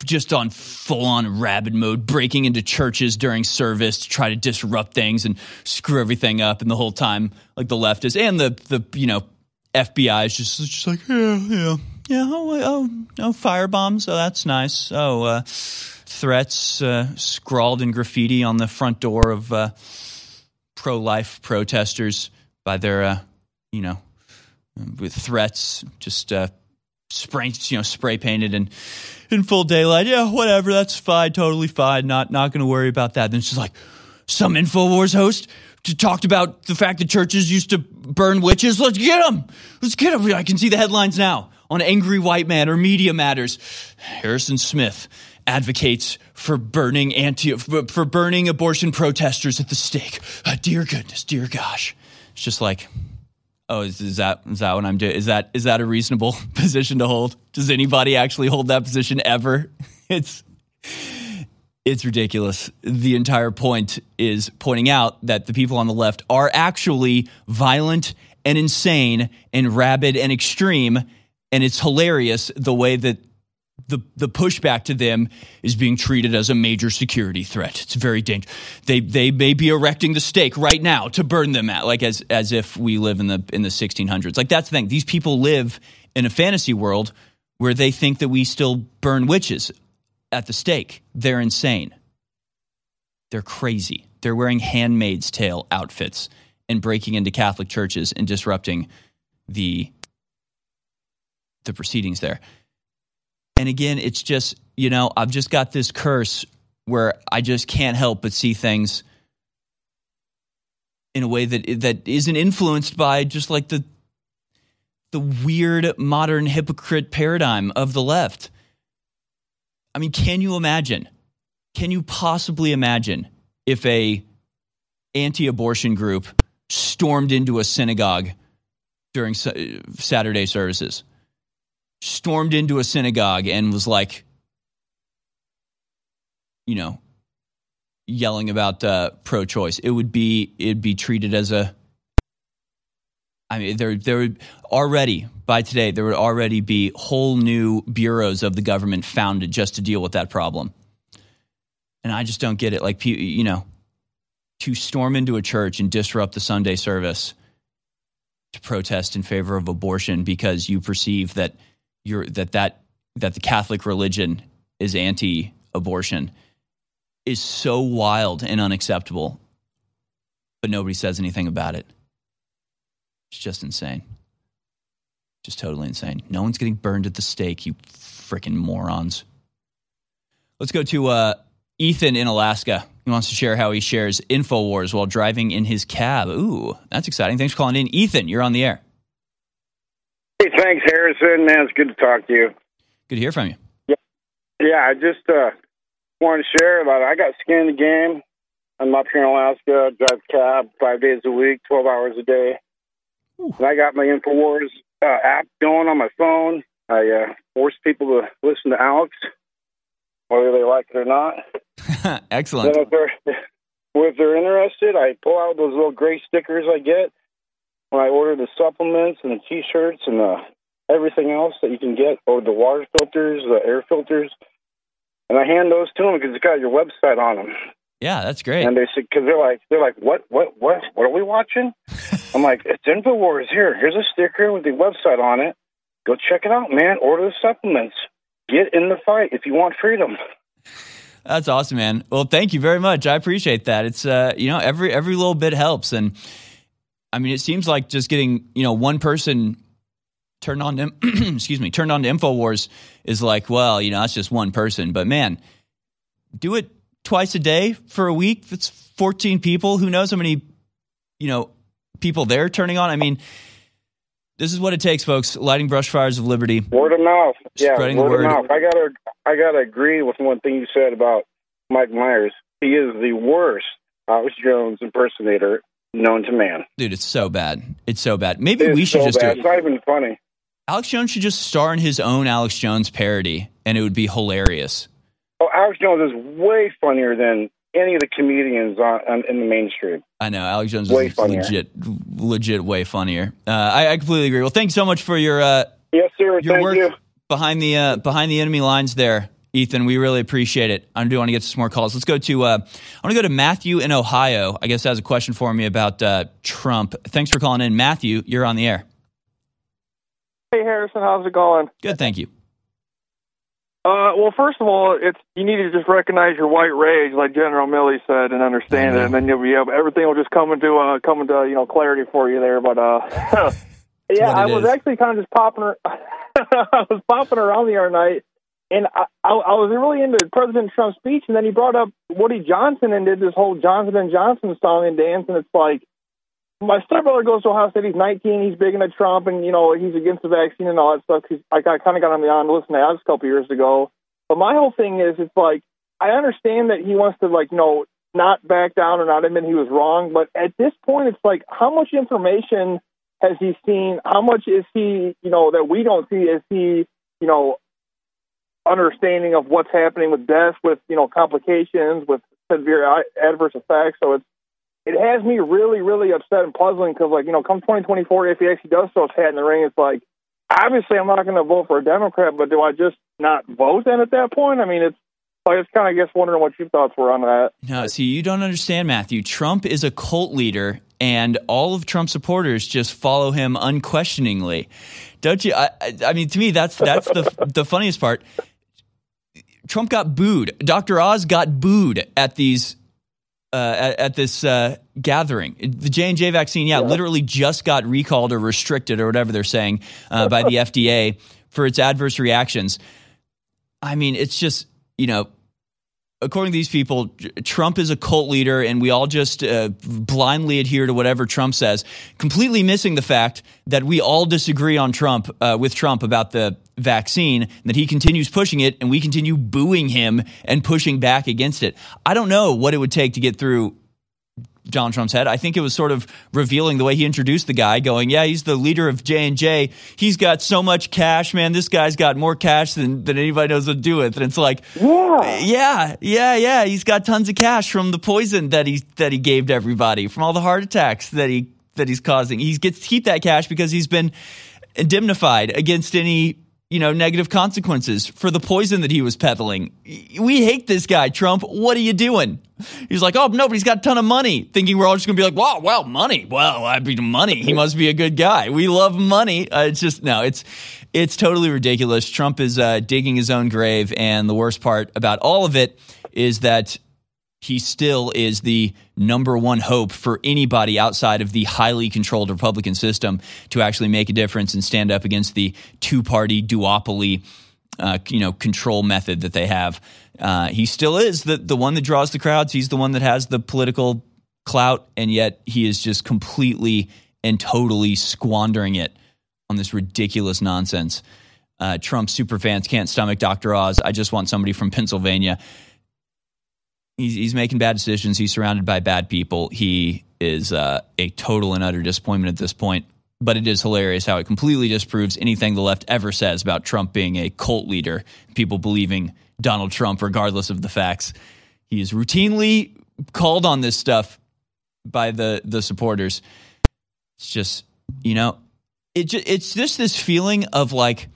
just on full on rabid mode, breaking into churches during service to try to disrupt things and screw everything up. And the whole time, like the leftists and the the you know FBI is just just like yeah yeah yeah oh oh oh firebombs oh that's nice oh uh, threats uh, scrawled in graffiti on the front door of uh, pro life protesters by their uh, you know with threats just uh, spray you know spray painted and in full daylight. Yeah, whatever. That's fine. Totally fine. Not not going to worry about that. Then she's like, some Infowars host talked about the fact that churches used to burn witches. Let's get them. Let's get them. I can see the headlines now on Angry White Man or Media Matters. Harrison Smith advocates for burning anti for, burning abortion protesters at the stake. Uh, dear goodness, dear gosh. It's just like Oh, is, is, that is that what I'm doing? Is that is that a reasonable <laughs> position to hold? Does anybody actually hold that position ever? <laughs> It's it's ridiculous. The entire point is pointing out that the people on the left are actually violent and insane and rabid and extreme, and it's hilarious the way that the the pushback to them is being treated as a major security threat. It's very dangerous. They they may be erecting the stake right now to burn them at, like as as if we live in the in the 1600s. Like that's the thing. These people live in a fantasy world where they think that we still burn witches at the stake. They're insane. They're crazy. They're wearing Handmaid's Tale outfits and breaking into Catholic churches and disrupting the the proceedings there. And again, it's just, you know, I've just got this curse where I just can't help but see things in a way that that isn't influenced by just like the the weird modern hypocrite paradigm of the left. I mean, can you imagine? Can you possibly imagine if a anti-abortion group stormed into a synagogue during Saturday services? Stormed into a synagogue and was like, you know, yelling about uh, pro-choice, it would be it'd be treated as a. I mean, there there would already by today there would already be whole new bureaus of the government founded just to deal with that problem. And I just don't get it. Like you know, to storm into a church and disrupt the Sunday service to protest in favor of abortion because you perceive that you're that that that the Catholic religion is anti-abortion is so wild and unacceptable, but nobody says anything about it. It's just insane. Just totally insane. No one's getting burned at the stake, you freaking morons. Let's go to uh, Ethan in Alaska. He wants to share how he shares InfoWars while driving in his cab. Ooh, that's exciting. Thanks for calling in. Ethan, you're on the air. Thanks, Harrison. Man, it's good to talk to you. Good to hear from you. Yeah, yeah. I just uh, wanted to share about. It. I got skin in the game. I'm up here in Alaska. Drive cab five days a week, twelve hours a day. Ooh. And I got my Infowars uh, app going on my phone. I uh, force people to listen to Alex, whether they like it or not. <laughs> Excellent. Then if they're <laughs> if they're interested, I pull out those little gray stickers I get when I order the supplements and the T-shirts and the everything else that you can get, or the water filters, the air filters, and I hand those to them because it's got your website on them. Yeah, that's great. And they said because they're like they're like what what what what are we watching? <laughs> I'm like it's Infowars here. Here's a sticker with the website on it. Go check it out, man. Order the supplements. get in the fight if you want freedom. That's awesome, man. Well, thank you very much. I appreciate that. It's uh, you know, every every little bit helps, and I mean, it seems like just getting you know one person turned on to <clears throat> excuse me turned on to Infowars is like, well, you know, that's just one person, but man, do it twice a day for a week. It's fourteen people. Who knows how many you know people they're turning on? I mean. This is what it takes, folks. Lighting brush fires of liberty. Word of mouth. Yeah, Spreading the word, word. of mouth. I gotta I gotta agree with one thing you said about Mike Myers. He is the worst Alex Jones impersonator known to man. Dude, it's so bad. It's so bad. Maybe we should so just bad. do It's not even funny. Alex Jones should just star in his own Alex Jones parody, and it would be hilarious. Oh, Alex Jones is way funnier than any of the comedians on, on in the mainstream. I know Alex Jones Way is funnier. legit, legit way funnier. Uh, I, I completely agree. Well, thanks so much for your uh, yes, sir. your Thank work you. behind the uh, behind the enemy lines there, Ethan. We really appreciate it. I do want to get some more calls. Let's go to uh, I want to go to Matthew in Ohio. I guess has a question for me about uh, Trump. Thanks for calling in, Matthew. You're on the air. Hey Harrison, how's it going? Good, thank you. Uh, well, first of all, it's you need to just recognize your white rage, like General Milley said, and understand it, and then you'll be able, everything will just come into uh, come into you know clarity for you there. But uh, <laughs> yeah, I was is. actually kind of just popping, <laughs> I was popping around the other night, and I, I, I was really into President Trump's speech, and then he brought up Woody Johnson and did this whole Johnson and Johnson song and dance, and it's like my stepbrother goes to Ohio State. He's 19. He's big into Trump, and you know he's against the vaccine and all that stuff. He's, I got, kind of got on the listen to Alex a couple years ago. But my whole thing is, it's like I understand that he wants to like you know not back down or not admit he was wrong. But at this point, it's like how much information has he seen? How much is he you know that we don't see? Is he you know understanding of what's happening with death, with you know complications, with severe adverse effects? So it's it has me really, really upset and puzzling because, like, you know, come 2024, if he actually does throw his hat in the ring, it's like, obviously, I'm not going to vote for a Democrat, but do I just not vote then at that point? I mean, it's, I just kind of guess wondering what your thoughts were on that. No, see, you don't understand, Matthew. Trump is a cult leader, and all of Trump's supporters just follow him unquestioningly. Don't you? I- I mean, to me, that's that's the the funniest part. Trump got booed. Dr. Oz got booed at these uh, at, at this uh, gathering. The J and J vaccine, yeah, literally just got recalled or restricted or whatever they're saying uh, by the <laughs> FDA for its adverse reactions. I mean, it's just you know according to these people, Trump is a cult leader, and we all just uh, blindly adhere to whatever Trump says, completely missing the fact that we all disagree on Trump uh, with Trump about the vaccine, and that he continues pushing it, and we continue booing him and pushing back against it. I don't know what it would take to get through Donald Trump's head. I think it was sort of revealing the way he introduced the guy, going, "Yeah, he's the leader of J and J. He's got so much cash, man. This guy's got more cash than, than anybody knows what to do with." And it's like, yeah, yeah, yeah, yeah. He's got tons of cash from the poison that he that he gave to everybody, from all the heart attacks that he that he's causing. He gets to keep that cash because he's been indemnified against any you know negative consequences for the poison that he was peddling. We hate this guy, Trump. What are you doing? He's like, oh no, but he's got a ton of money. Thinking we're all just gonna be like, wow, well, money. Well, I mean, money. He must be a good guy. We love money. Uh, it's just no, it's it's totally ridiculous. Trump is uh, digging his own grave, and the worst part about all of it is that he still is the number one hope for anybody outside of the highly controlled Republican system to actually make a difference and stand up against the two party duopoly. Uh, you know, control method that they have. Uh, he still is the the one that draws the crowds. He's the one that has the political clout, and yet he is just completely and totally squandering it on this ridiculous nonsense. Uh, Trump superfans can't stomach Dr. Oz. I just want somebody from Pennsylvania he's, he's making bad decisions. He's surrounded by bad people. He is uh, a total and utter disappointment at this point. But it is hilarious how it completely disproves anything the left ever says about Trump being a cult leader, people believing Donald Trump, regardless of the facts. He is routinely called on this stuff by the, the supporters. It's just, you know, it, it's just this feeling of like,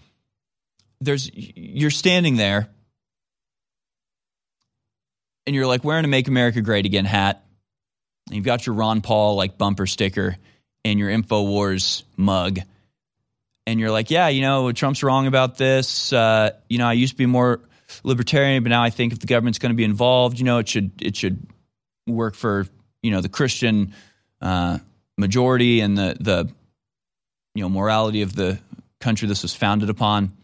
there's you're standing there and you're like wearing a Make America Great Again hat. And you've got your Ron Paul like bumper sticker and your InfoWars mug. and you're like, yeah, you know, Trump's wrong about this. Uh, you know, I used to be more libertarian, but now I think if the government's going to be involved, you know, it should it should work for you know the Christian uh, majority and the the you know morality of the country this was founded upon.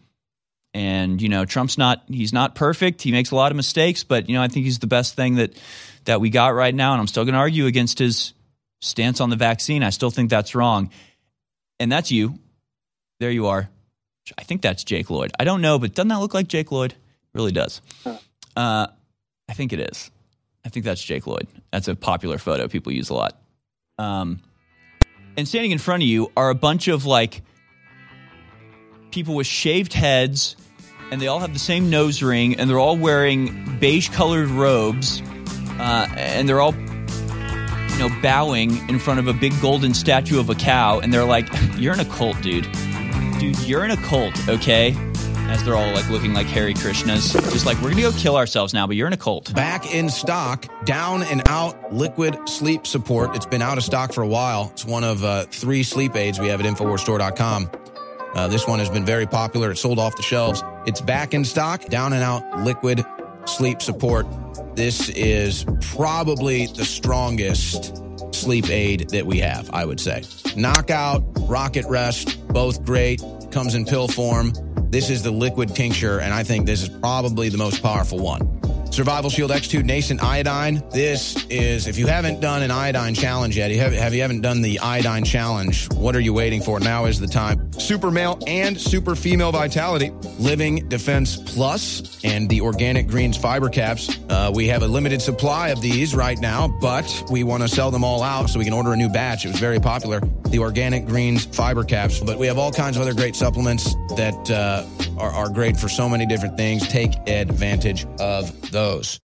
And you know, Trump's not he's not perfect. He makes a lot of mistakes, but you know, I think he's the best thing that that we got right now. And I'm still going to argue against his stance on the vaccine. I still think that's wrong. And that's you. There you are. I think that's Jake Lloyd. I don't know, but doesn't that look like Jake Lloyd? It really does. Uh, I think it is. I think that's Jake Lloyd. That's a popular photo people use a lot. Um, and standing in front of you are a bunch of like people with shaved heads, and they all have the same nose ring, and they're all wearing beige colored robes, uh, and they're all you know bowing in front of a big golden statue of a cow, and they're like, <laughs> "You're in a cult, dude. Dude, you're in a cult, okay?" As they're all like looking like Harry Krishnas, just like we're gonna go kill ourselves now, but you're in a cult. Back in stock, down and out liquid sleep support. It's been out of stock for a while. It's one of uh, three sleep aids we have at InfoWarsStore.com. Uh, this one has been very popular. It's sold off the shelves. It's back in stock, down and out liquid sleep support. This is probably the strongest sleep aid that we have, I would say. Knockout, Rocket Rest, both great. Comes in pill form. This is the liquid tincture, and I think this is probably the most powerful one. Survival Shield X2 Nascent Iodine. This is, if you haven't done an iodine challenge yet, you have, have you haven't done the iodine challenge, what are you waiting for? Now is the time. Super male and super female vitality. Living Defense Plus and the Organic Greens fiber caps. Uh, we have a limited supply of these right now, but we want to sell them all out so we can order a new batch. It was very popular. The Organic Greens fiber caps. But we have all kinds of other great supplements that uh, are, are great for so many different things. Take advantage of those those.